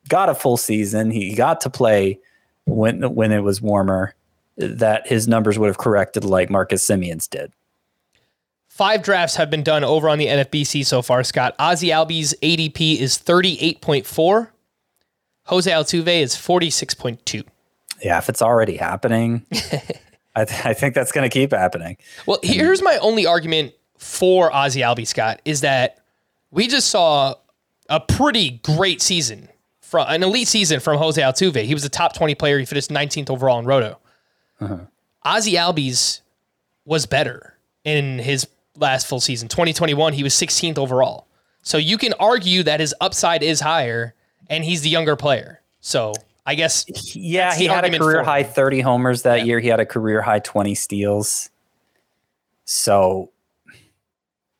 got a full season, he got to play when when it was warmer, that his numbers would have corrected like Marcus Semien's did. Five drafts have been done over on the NFBC so far, Scott. Ozzy Albies ADP is 38.4. Jose Altuve is 46.2. Yeah, if it's already happening, I, th- I, think that's going to keep happening. Well, here's my only argument for Ozzy Albies, Scott, is that we just saw a pretty great season, from an elite season from Jose Altuve. He was a top 20 player. He finished 19th overall in Roto. Uh-huh. Ozzy Albies was better in his last full season. 2021, he was 16th overall. So you can argue that his upside is higher and he's the younger player. So I guess yeah, he had a career high 30 homers that yeah. year. He had a career high 20 steals. So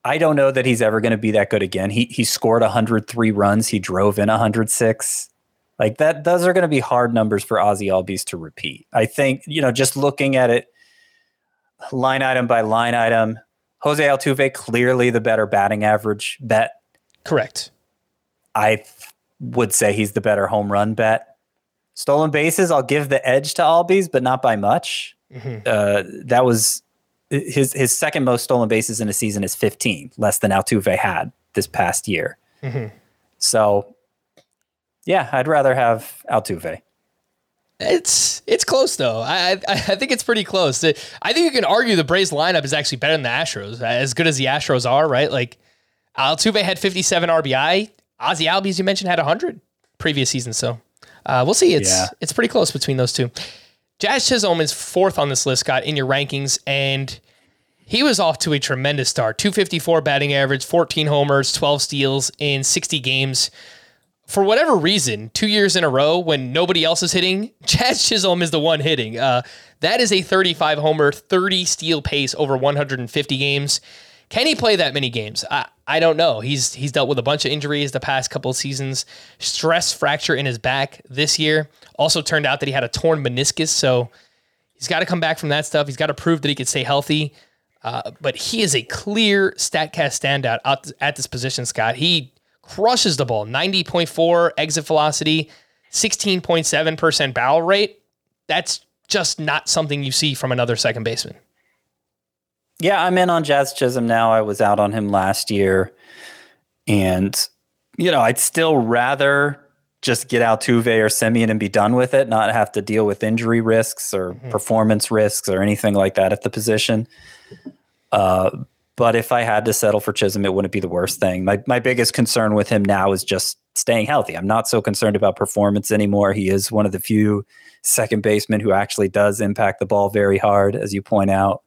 I don't know that he's ever going to be that good again. He he scored 103 runs. He drove in 106. Like that, those are going to be hard numbers for Ozzy Albies to repeat. I think you know, just looking at it line item by line item, Jose Altuve clearly the better batting average bet. Correct. I th- would say he's the better home run bet. Stolen bases, I'll give the edge to Albies, but not by much. Mm-hmm. Uh, that was his his second most stolen bases in a season is 15, less than Altuve had this past year. Mm-hmm. So, yeah, I'd rather have Altuve. It's it's close though. I, I, I think it's pretty close. I think you can argue the Braves lineup is actually better than the Astros. As good as the Astros are, right? Like Altuve had 57 RBI. Ozzy Albies, you mentioned, had 100 previous season. So uh, we'll see. It's yeah. it's pretty close between those two. Jazz Chisholm is fourth on this list, Scott, in your rankings, and he was off to a tremendous start. 254 batting average, 14 homers, 12 steals in 60 games for whatever reason, two years in a row when nobody else is hitting, Jazz Chisholm is the one hitting. Uh, that is a 35 homer, 30 steal pace over 150 games. Can he play that many games? I, I don't know. He's he's dealt with a bunch of injuries the past couple seasons. Stress fracture in his back this year. Also turned out that he had a torn meniscus, so he's got to come back from that stuff. He's got to prove that he can stay healthy. Uh, but he is a clear Statcast standout at, at this position, Scott. He crushes the ball 90.4 exit velocity, 16.7% barrel rate. That's just not something you see from another second baseman. Yeah, I'm in on Jazz Chisholm now. I was out on him last year. And, you know, I'd still rather just get Altuve or Semien and be done with it, not have to deal with injury risks or mm-hmm. performance risks or anything like that at the position. Uh, but if I had to settle for Chisholm, it wouldn't be the worst thing. My my biggest concern with him now is just staying healthy. I'm not so concerned about performance anymore. He is one of the few second basemen who actually does impact the ball very hard, as you point out.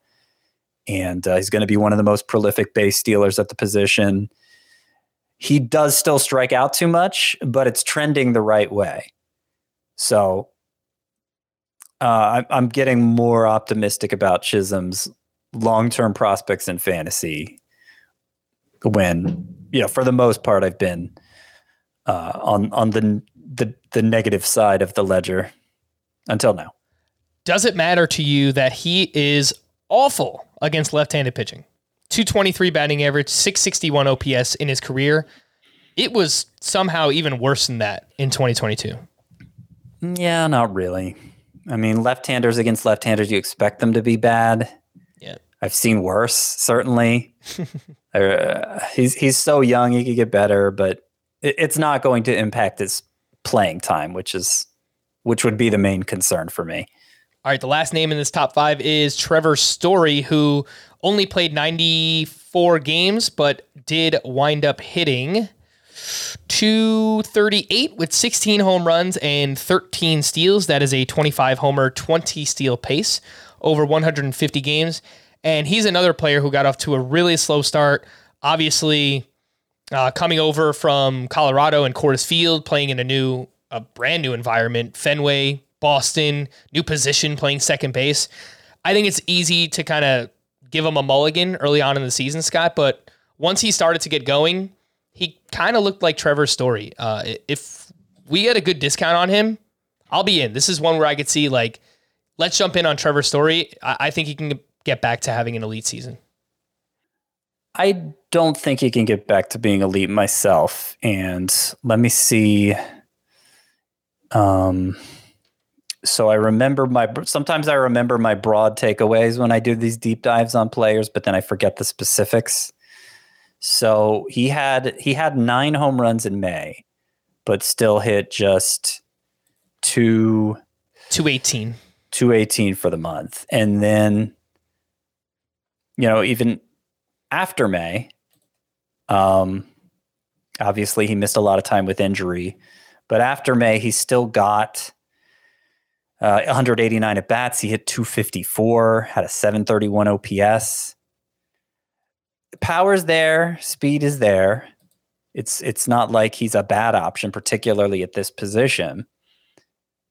And uh, he's going to be one of the most prolific base stealers at the position. He does still strike out too much, but it's trending the right way. So uh, I'm getting more optimistic about Chisholm's long term prospects in fantasy when, you know, for the most part, I've been uh, on on the, the the negative side of the ledger until now. Does it matter to you that he is awful against left-handed pitching? 223 batting average, 661 OPS in his career. It was somehow even worse than that in 2022. Yeah, not really. I mean, left-handers against left-handers, you expect them to be bad. Yeah. I've seen worse, certainly. uh, he's he's so young, he could get better, but it, it's not going to impact his playing time, which is which would be the main concern for me. All right, the last name in this top five is Trevor Story, who only played 94 games, but did wind up hitting 238 with 16 home runs and 13 steals. That is a 25 homer, 20 steal pace over 150 games. And he's another player who got off to a really slow start. Obviously, uh, coming over from Colorado and Coors Field, playing in a new, a brand new environment, Fenway, Boston, new position, playing second base. I think it's easy to kind of give him a mulligan early on in the season, Scott. But once he started to get going, he kind of looked like Trevor Story. Uh, if we get a good discount on him, I'll be in. This is one where I could see like, let's jump in on Trevor Story. I, I think he can get back to having an elite season. I don't think he can get back to being elite myself. And let me see. Um, so I remember my sometimes I remember my broad takeaways when I do these deep dives on players, but then I forget the specifics. So he had he had nine home runs in May, but still hit just two two eighteen. Two eighteen for the month. And then you know, even after May, um obviously he missed a lot of time with injury. But after May, he still got uh, 189 at bats. He hit 254, had a 731 OPS power's there, speed is there. It's it's not like he's a bad option, particularly at this position.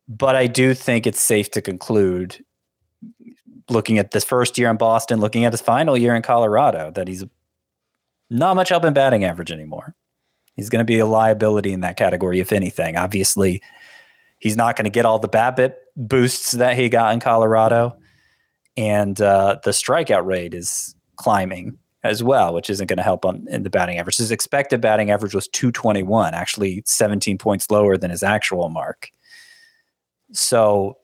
But I do think it's safe to conclude, looking at this first year in Boston, looking at his final year in Colorado, that he's not much help in batting average anymore. He's going to be a liability in that category, if anything. Obviously, he's not going to get all the BABIP boosts that he got in Colorado, and uh, the strikeout rate is climbing as well, which isn't going to help on in the batting average. His expected batting average was 221, actually 17 points lower than his actual mark. So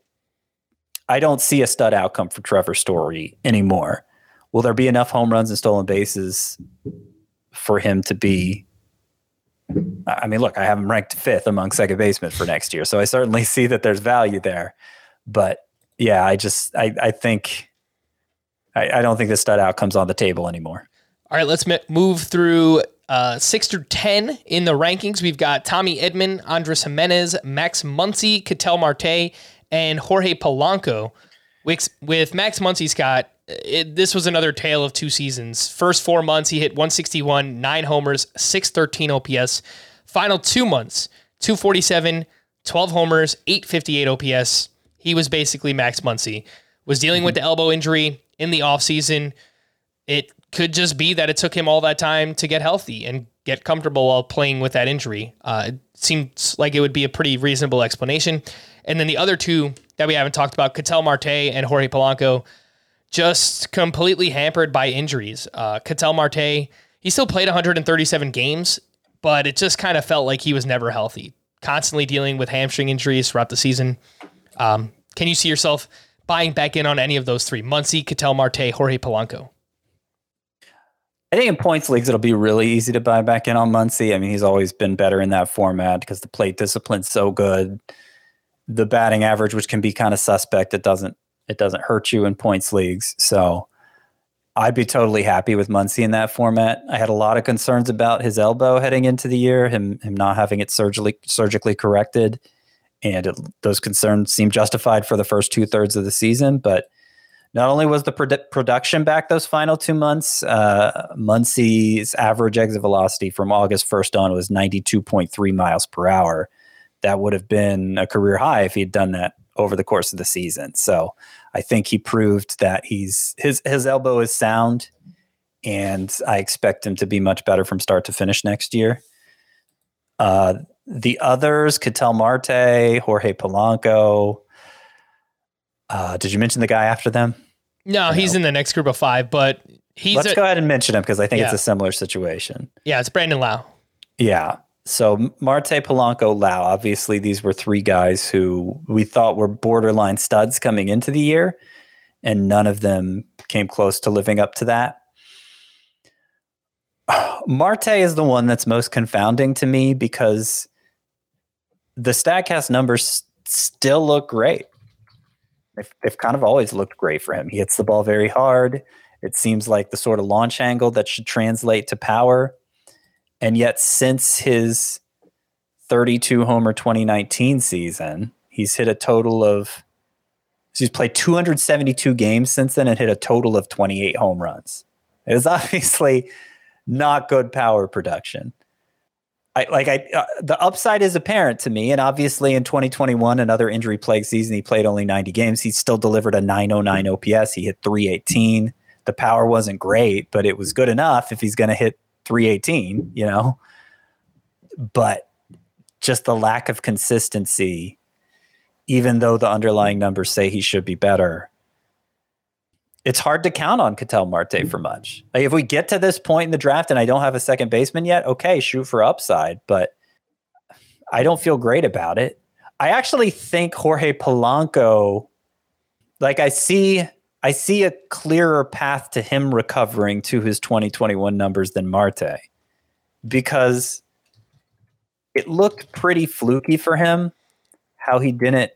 I don't see a stud outcome for Trevor Story anymore. Will there be enough home runs and stolen bases for him to be? I mean, look, I have him ranked fifth among second basemen for next year, so I certainly see that there's value there. But yeah, I just I, I think I, I don't think the stud outcome's on the table anymore. All right, let's move through uh, six through 10 in the rankings. We've got Tommy Edman, Andres Gimenez, Max Muncy, Ketel Marte, and Jorge Polanco. With, with Max Muncy, Scott, it, this was another tale of two seasons. First four months, he hit 161, nine homers, 613 OPS. Final two months, 247, 12 homers, 858 OPS. He was basically Max Muncy. Was dealing mm-hmm. with the elbow injury in the offseason. It could just be that it took him all that time to get healthy and get comfortable while playing with that injury. Uh, it seems like it would be a pretty reasonable explanation. And then the other two that we haven't talked about, Ketel Marte and Jorge Polanco, just completely hampered by injuries. Uh, Ketel Marte, he still played 137 games, but it just kind of felt like he was never healthy, constantly dealing with hamstring injuries throughout the season. Um, can you see yourself buying back in on any of those three Muncy, Ketel Marte, Jorge Polanco? I think in points leagues, it'll be really easy to buy back in on Muncy. I mean, he's always been better in that format because the plate discipline's so good. The batting average, which can be kind of suspect, it doesn't it doesn't hurt you in points leagues. So I'd be totally happy with Muncy in that format. I had a lot of concerns about his elbow heading into the year, him him not having it surgically surgically corrected, and it, those concerns seemed justified for the first two thirds of the season. But not only was the produ- production back those final two months, uh, Muncy's average exit velocity from August 1st on was 92.3 miles per hour. That would have been a career high if he'd done that over the course of the season. So I think he proved that he's his his elbow is sound, and I expect him to be much better from start to finish next year. Uh, the others, Ketel Marte, Jorge Polanco. Uh, did you mention the guy after them? No, he's in the next group of five, but he's. Let's a, go ahead and mention him because I think Yeah. it's a similar situation. Yeah, it's Brandon Lowe. Yeah. So Marte, Polanco, Lowe. Obviously, these were three guys who we thought were borderline studs coming into the year, and none of them came close to living up to that. Marte is the one that's most confounding to me because the Statcast numbers still look great. They've, they've kind of always looked great for him. He hits the ball very hard. It seems like the sort of launch angle that should translate to power. And yet, since his 32 homer 2019 season, he's hit a total of, so he's played 272 games since then and hit a total of 28 home runs. It is obviously not good power production. I like I uh, the upside is apparent to me, and obviously in 2021, another injury plagued season, he played only 90 games. He still delivered a 909 OPS. He hit 318. The power wasn't great, but it was good enough if he's going to hit 318, you know. But just the lack of consistency, even though the underlying numbers say he should be better, it's hard to count on Ketel Marte for mm-hmm. much. Like if we get to this point in the draft and I don't have a second baseman yet, okay, shoot for upside, but I don't feel great about it. I actually think Jorge Polanco, like I see, I see a clearer path to him recovering to his 2021 numbers than Marte, because it looked pretty fluky for him how he didn't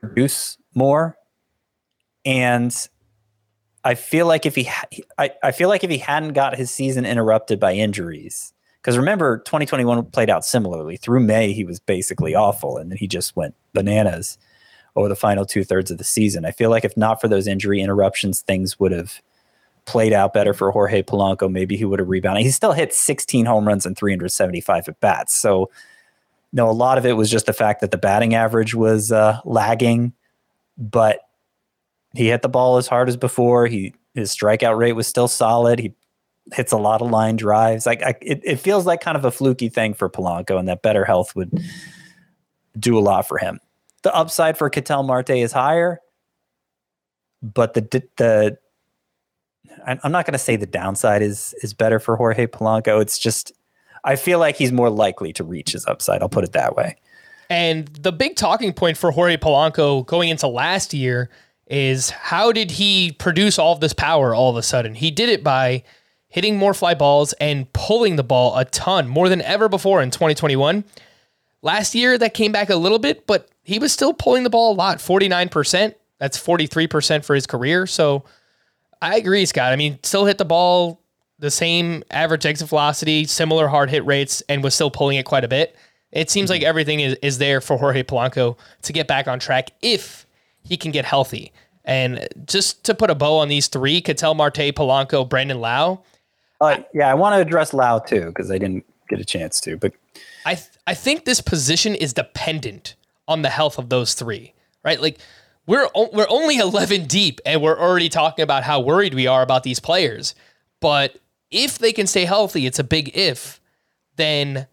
produce more, and I feel like if he, I, I feel like if he hadn't got his season interrupted by injuries, because remember 2021 played out similarly. Through May, he was basically awful, and then he just went bananas over the final two thirds of the season. I feel like if not for those injury interruptions, things would have played out better for Jorge Polanco. Maybe he would have rebounded. He still hit 16 home runs and 375 at bats. So, no, a lot of it was just the fact that the batting average was uh, lagging, but he hit the ball as hard as before. He his strikeout rate was still solid. He hits a lot of line drives. Like I, it, it feels like kind of a fluky thing for Polanco, and that better health would do a lot for him. The upside for Ketel Marte is higher, but the the I'm not going to say the downside is is better for Jorge Polanco. It's just I feel like he's more likely to reach his upside. I'll put it that way. And the big talking point for Jorge Polanco going into last year is how did he produce all of this power all of a sudden? He did it by hitting more fly balls and pulling the ball a ton, more than ever before in 2021. Last year, that came back a little bit, but he was still pulling the ball a lot 49%. That's 43% for his career. So I agree, Scott. I mean, still hit the ball the same average exit velocity, similar hard hit rates, and was still pulling it quite a bit. It seems like everything is, is there for Jorge Polanco to get back on track if he can get healthy. And just to put a bow on these three, Ketel Marte, Polanco, Brandon Lowe, Uh, yeah, I want to address Lowe too because I didn't get a chance to. But I th- I think this position is dependent on the health of those three, right? Like we're o- we're only 11 deep and we're already talking about how worried we are about these players. But if they can stay healthy, it's a big if, then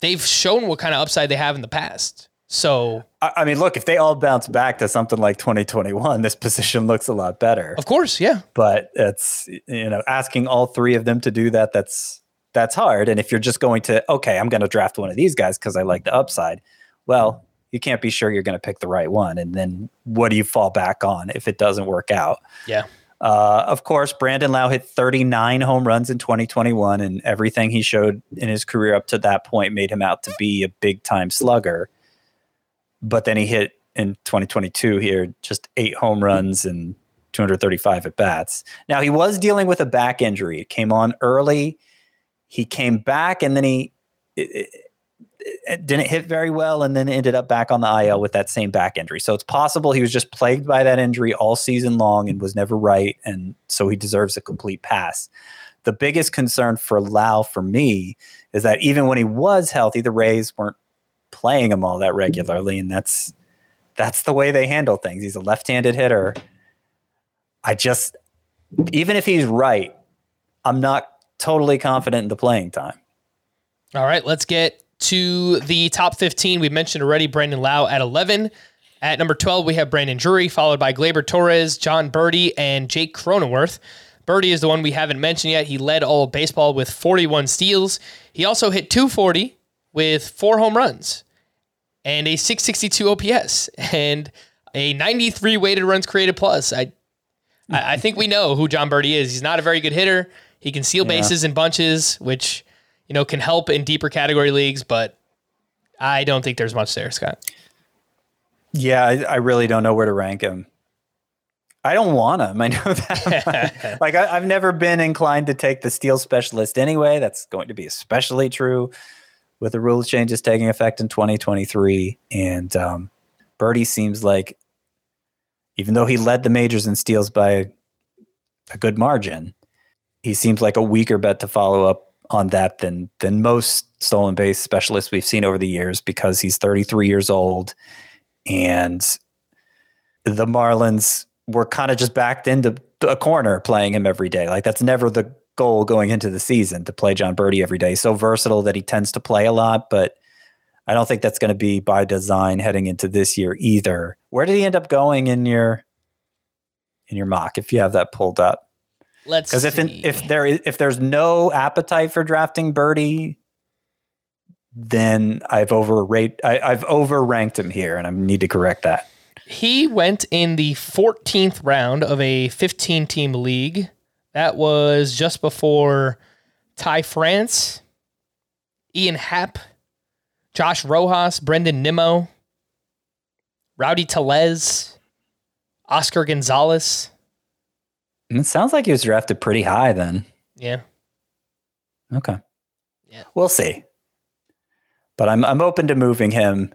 they've shown what kind of upside they have in the past. So, I, I mean, look, if they all bounce back to something like 2021, this position looks a lot better. of course, yeah. But it's you know asking all three of them to do that. That's that's hard. And if you're just going to okay, I'm going to draft one of these guys because I like the upside. Well, you can't be sure you're going to pick the right one. And then what do you fall back on if it doesn't work out? Yeah. Uh, of course, Brandon Lowe hit 39 home runs in 2021, and everything he showed in his career up to that point made him out to be a big time slugger. But then he hit in 2022 here just eight home runs and 235 at bats. Now he was dealing with a back injury. It came on early. He came back and then he it, didn't hit very well and then ended up back on the IL with that same back injury. So it's possible he was just plagued by that injury all season long and was never right. And so he deserves a complete pass. The biggest concern for Lowe for me is that even when he was healthy, the Rays weren't playing him all that regularly. And that's that's the way they handle things. He's a left-handed hitter. I just even if he's right, I'm not totally confident in the playing time. All right, let's get to the top 15. We mentioned already Brandon Lowe at 11. At number 12, we have Brandon Drury, followed by Gleyber Torres, Jon Berti, and Jake Cronenworth. Berti is the one we haven't mentioned yet. He led all of baseball with 41 steals. He also hit 240 with four home runs and a 662 OPS and a 93 weighted runs created plus. I I, think we know who Jon Berti is. He's not a very good hitter. He can steal bases yeah. in bunches, which you know can help in deeper category leagues, but I don't think there's much there, Scott. Yeah, I, I really don't know where to rank him. I don't want him. I know that. like I, have never been inclined to take the steal specialist anyway. That's going to be especially true with the rules changes taking effect in 2023. And um, Berti seems like, even though he led the majors in steals by a good margin, he seems like a weaker bet to follow up on that than than most stolen base specialists we've seen over the years because he's 33 years old and the Marlins were kind of just backed into a corner playing him every day. Like that's never the goal going into the season to play Jon Berti every day. So versatile that he tends to play a lot, but I don't think that's going to be by design heading into this year either. Where did he end up going in your in your mock if you have that pulled up? Let's because if in, if there is, if there's no appetite for drafting Berti, then I've overrate I, I've overranked him here, and I need to correct that. He went in the 14th round of a 15 team league that was just before Ty France, Ian Happ, Josh Rojas, Brandon Nimmo, Rowdy Tellez, Oscar Gonzalez. It sounds like he was drafted pretty high then. Yeah. Okay. Yeah. We'll see. But I'm I'm open to moving him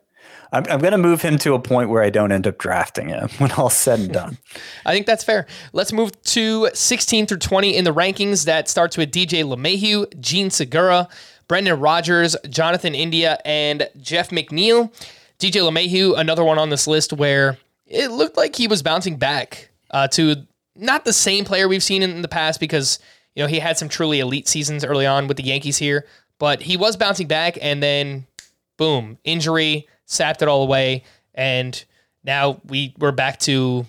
I'm, I'm going to move him to a point where I don't end up drafting him when all's said and done. I think that's fair. Let's move to 16 through 20 in the rankings. That starts with DJ LeMahieu, Jean Segura, Brendan Rodgers, Jonathan India, and Jeff McNeil. DJ LeMahieu, another one on this list where it looked like he was bouncing back uh, to not the same player we've seen in the past because you know he had some truly elite seasons early on with the Yankees here, but he was bouncing back and then boom, injury, sapped it all away, and now we we're back to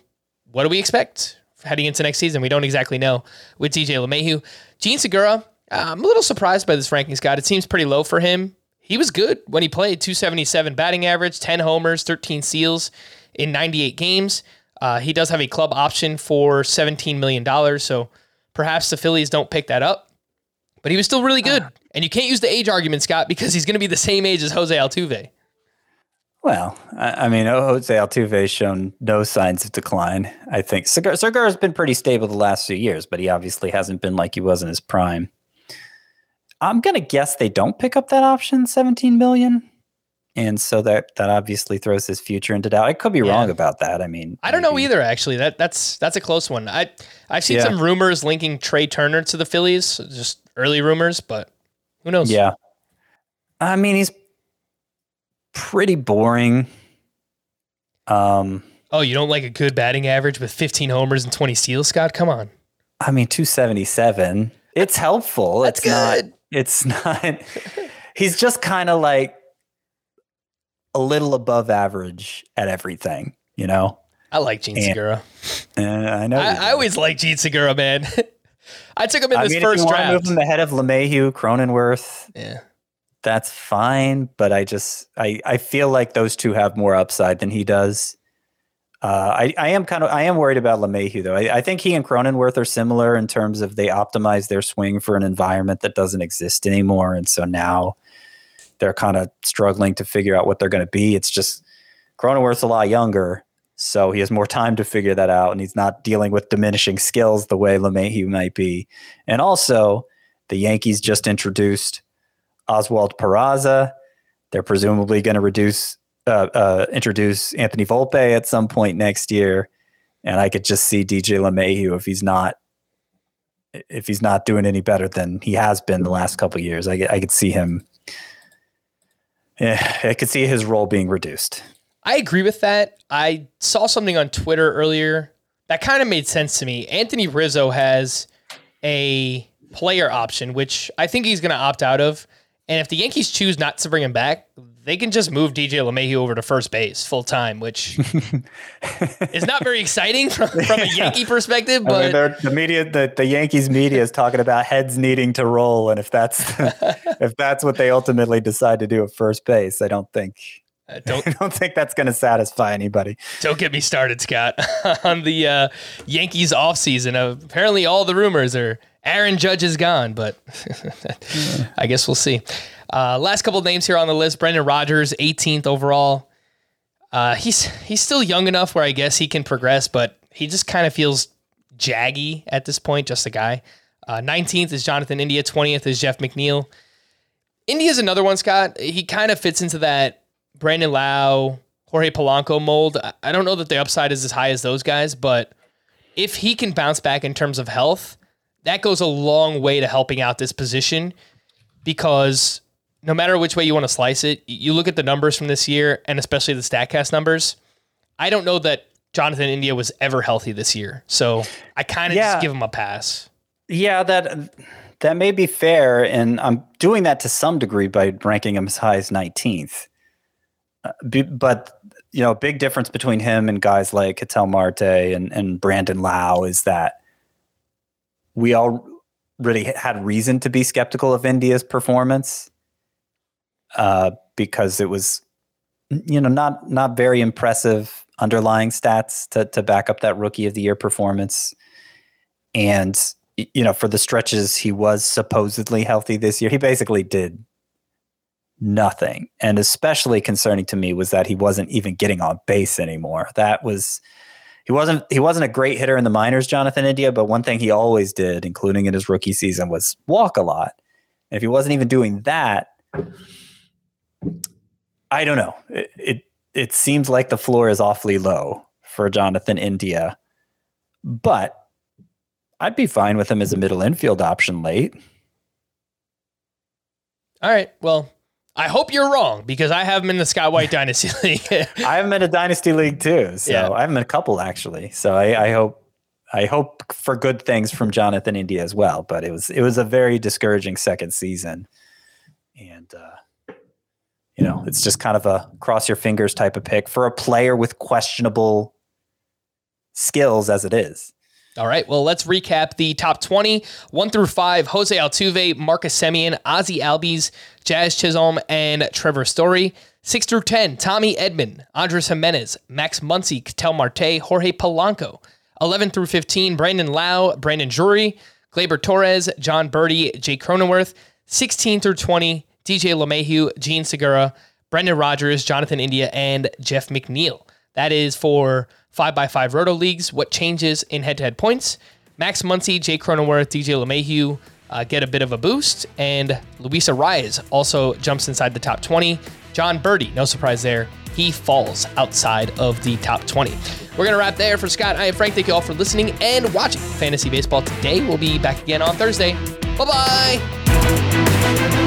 what do we expect heading into next season? We don't exactly know with DJ LeMahieu. Jean Segura, I'm a little surprised by this ranking, Scott. It seems pretty low for him. He was good when he played 277 batting average, 10 homers, 13 steals in 98 games. Uh, he does have a club option for $17 million, so perhaps the Phillies don't pick that up. But he was still really good. And you can't use the age argument, Scott, because he's going to be the same age as Jose Altuve. Well, I, I mean, Jose Altuve has shown no signs of decline. I think Segura Segura has been pretty stable the last few years, but he obviously hasn't been like he was in his prime. I'm gonna guess they don't pick up that option, 17 million, and so that that obviously throws his future into doubt. I could be yeah. wrong about that. I mean, I don't maybe. know either. Actually, that that's that's a close one. I I've seen yeah. some rumors linking Trea Turner to the Phillies, just early rumors, but who knows? Yeah, I mean, he's pretty boring. Um, oh, you don't like a good batting average with 15 homers and 20 steals, Scott? Come on. I mean, 277. It's helpful. That's it's good. not. It's not. he's just kind of like a little above average at everything, you know? I like Jean Segura. Uh, I know. I, I, always like Jean Segura, man. I took him in I this mean, first if you draft. Move him ahead of LeMahieu, Cronenworth. Yeah. that's fine. But I just I I feel like those two have more upside than he does. Uh, I, I am kind of I am worried about LeMahieu though. I, I think he and Cronenworth are similar in terms of they optimize their swing for an environment that doesn't exist anymore, and so now they're kind of struggling to figure out what they're going to be. It's just Cronenworth's a lot younger, so he has more time to figure that out, and he's not dealing with diminishing skills the way LeMahieu might be. And also, the Yankees just introduced Oswald Peraza. They're presumably going to reduce uh, uh, introduce Anthony Volpe at some point next year, and I could just see DJ LeMahieu if he's not if he's not doing any better than he has been the last couple years. I I could see him. Yeah, I could see his role being reduced. I agree with that. I saw something on Twitter earlier that kind of made sense to me. Anthony Rizzo has a player option, which I think he's going to opt out of. And if the Yankees choose not to bring him back, they can just move DJ LeMahieu over to first base full time, which is not very exciting from, from a Yankee perspective. But I mean, the media, the, the Yankees media is talking about heads needing to roll, and if that's if that's what they ultimately decide to do at first base, I don't think uh, don't I don't think that's going to satisfy anybody. Don't get me started, Scott, on the uh, Yankees offseason. Uh, apparently, all the rumors are Aaron Judge is gone, but I guess we'll see. Uh, last couple names here on the list: Brendan Rodgers, 18th overall. Uh, he's he's still young enough where I guess he can progress, but he just kind of feels jaggy at this point. Just a guy. Uh, 19th is Jonathan India. 20th is Jeff McNeil. India's another one, Scott. He kind of fits into that Brandon Lowe, Jorge Polanco mold. I don't know that the upside is as high as those guys, but if he can bounce back in terms of health, that goes a long way to helping out this position because no matter which way you want to slice it, you look at the numbers from this year and especially the StatCast numbers. I don't know that Jonathan India was ever healthy this year. So I kind of yeah. just give him a pass. Yeah, that that may be fair. And I'm doing that to some degree by ranking him as high as 19th. Uh, but, you know, a big difference between him and guys like Ketel Marte and, and Brandon Lowe is that we all really had reason to be skeptical of India's performance uh, because it was, you know, not not very impressive underlying stats to to back up that rookie of the year performance. And you know, for the stretches he was supposedly healthy this year, he basically did nothing. And especially concerning to me was that he wasn't even getting on base anymore. That was he wasn't he wasn't a great hitter in the minors, Jonathan India, but one thing he always did, including in his rookie season, was walk a lot. And if he wasn't even doing that, I don't know. It, it it seems like the floor is awfully low for Jonathan India, but I'd be fine with him as a middle infield option late. All right. Well, I hope you're wrong because I have him in the Scott White Dynasty League. I have him in a Dynasty League too. So yeah. I have him in a couple actually. So I, I hope I hope for good things from Jonathan India as well. But it was it was a very discouraging second season, and uh, you know, it's just kind of a cross your fingers type of pick for a player with questionable skills as it is. All right, well, let's recap the top 20, 1 through 5. Jose Altuve, Marcus Semien, Ozzie Albies, Jazz Chisholm, and Trevor Story. 6 through 10, Tommy Edman, Andres Gimenez, Max Muncy, Ketel Marte, Jorge Polanco. 11 through 15, Brandon Lowe, Brandon Drury, Gleyber Torres, Jon Berti, Jay Cronenworth. 16 through 20, DJ LeMahieu, Jean Segura, Brendan Rodgers, Jonathan India, and Jeff McNeil. That is for 5x5 Roto Leagues. What changes in head to head points? Max Muncy, Jay Cronenworth, DJ LeMahieu uh, get a bit of a boost, and Luis Arraez also jumps inside the top 20. Jon Berti, no surprise there, he falls outside of the top 20. We're going to wrap there for Scott. I am Frank. Thank you all for listening and watching Fantasy Baseball today. We'll be back again on Thursday. Bye bye.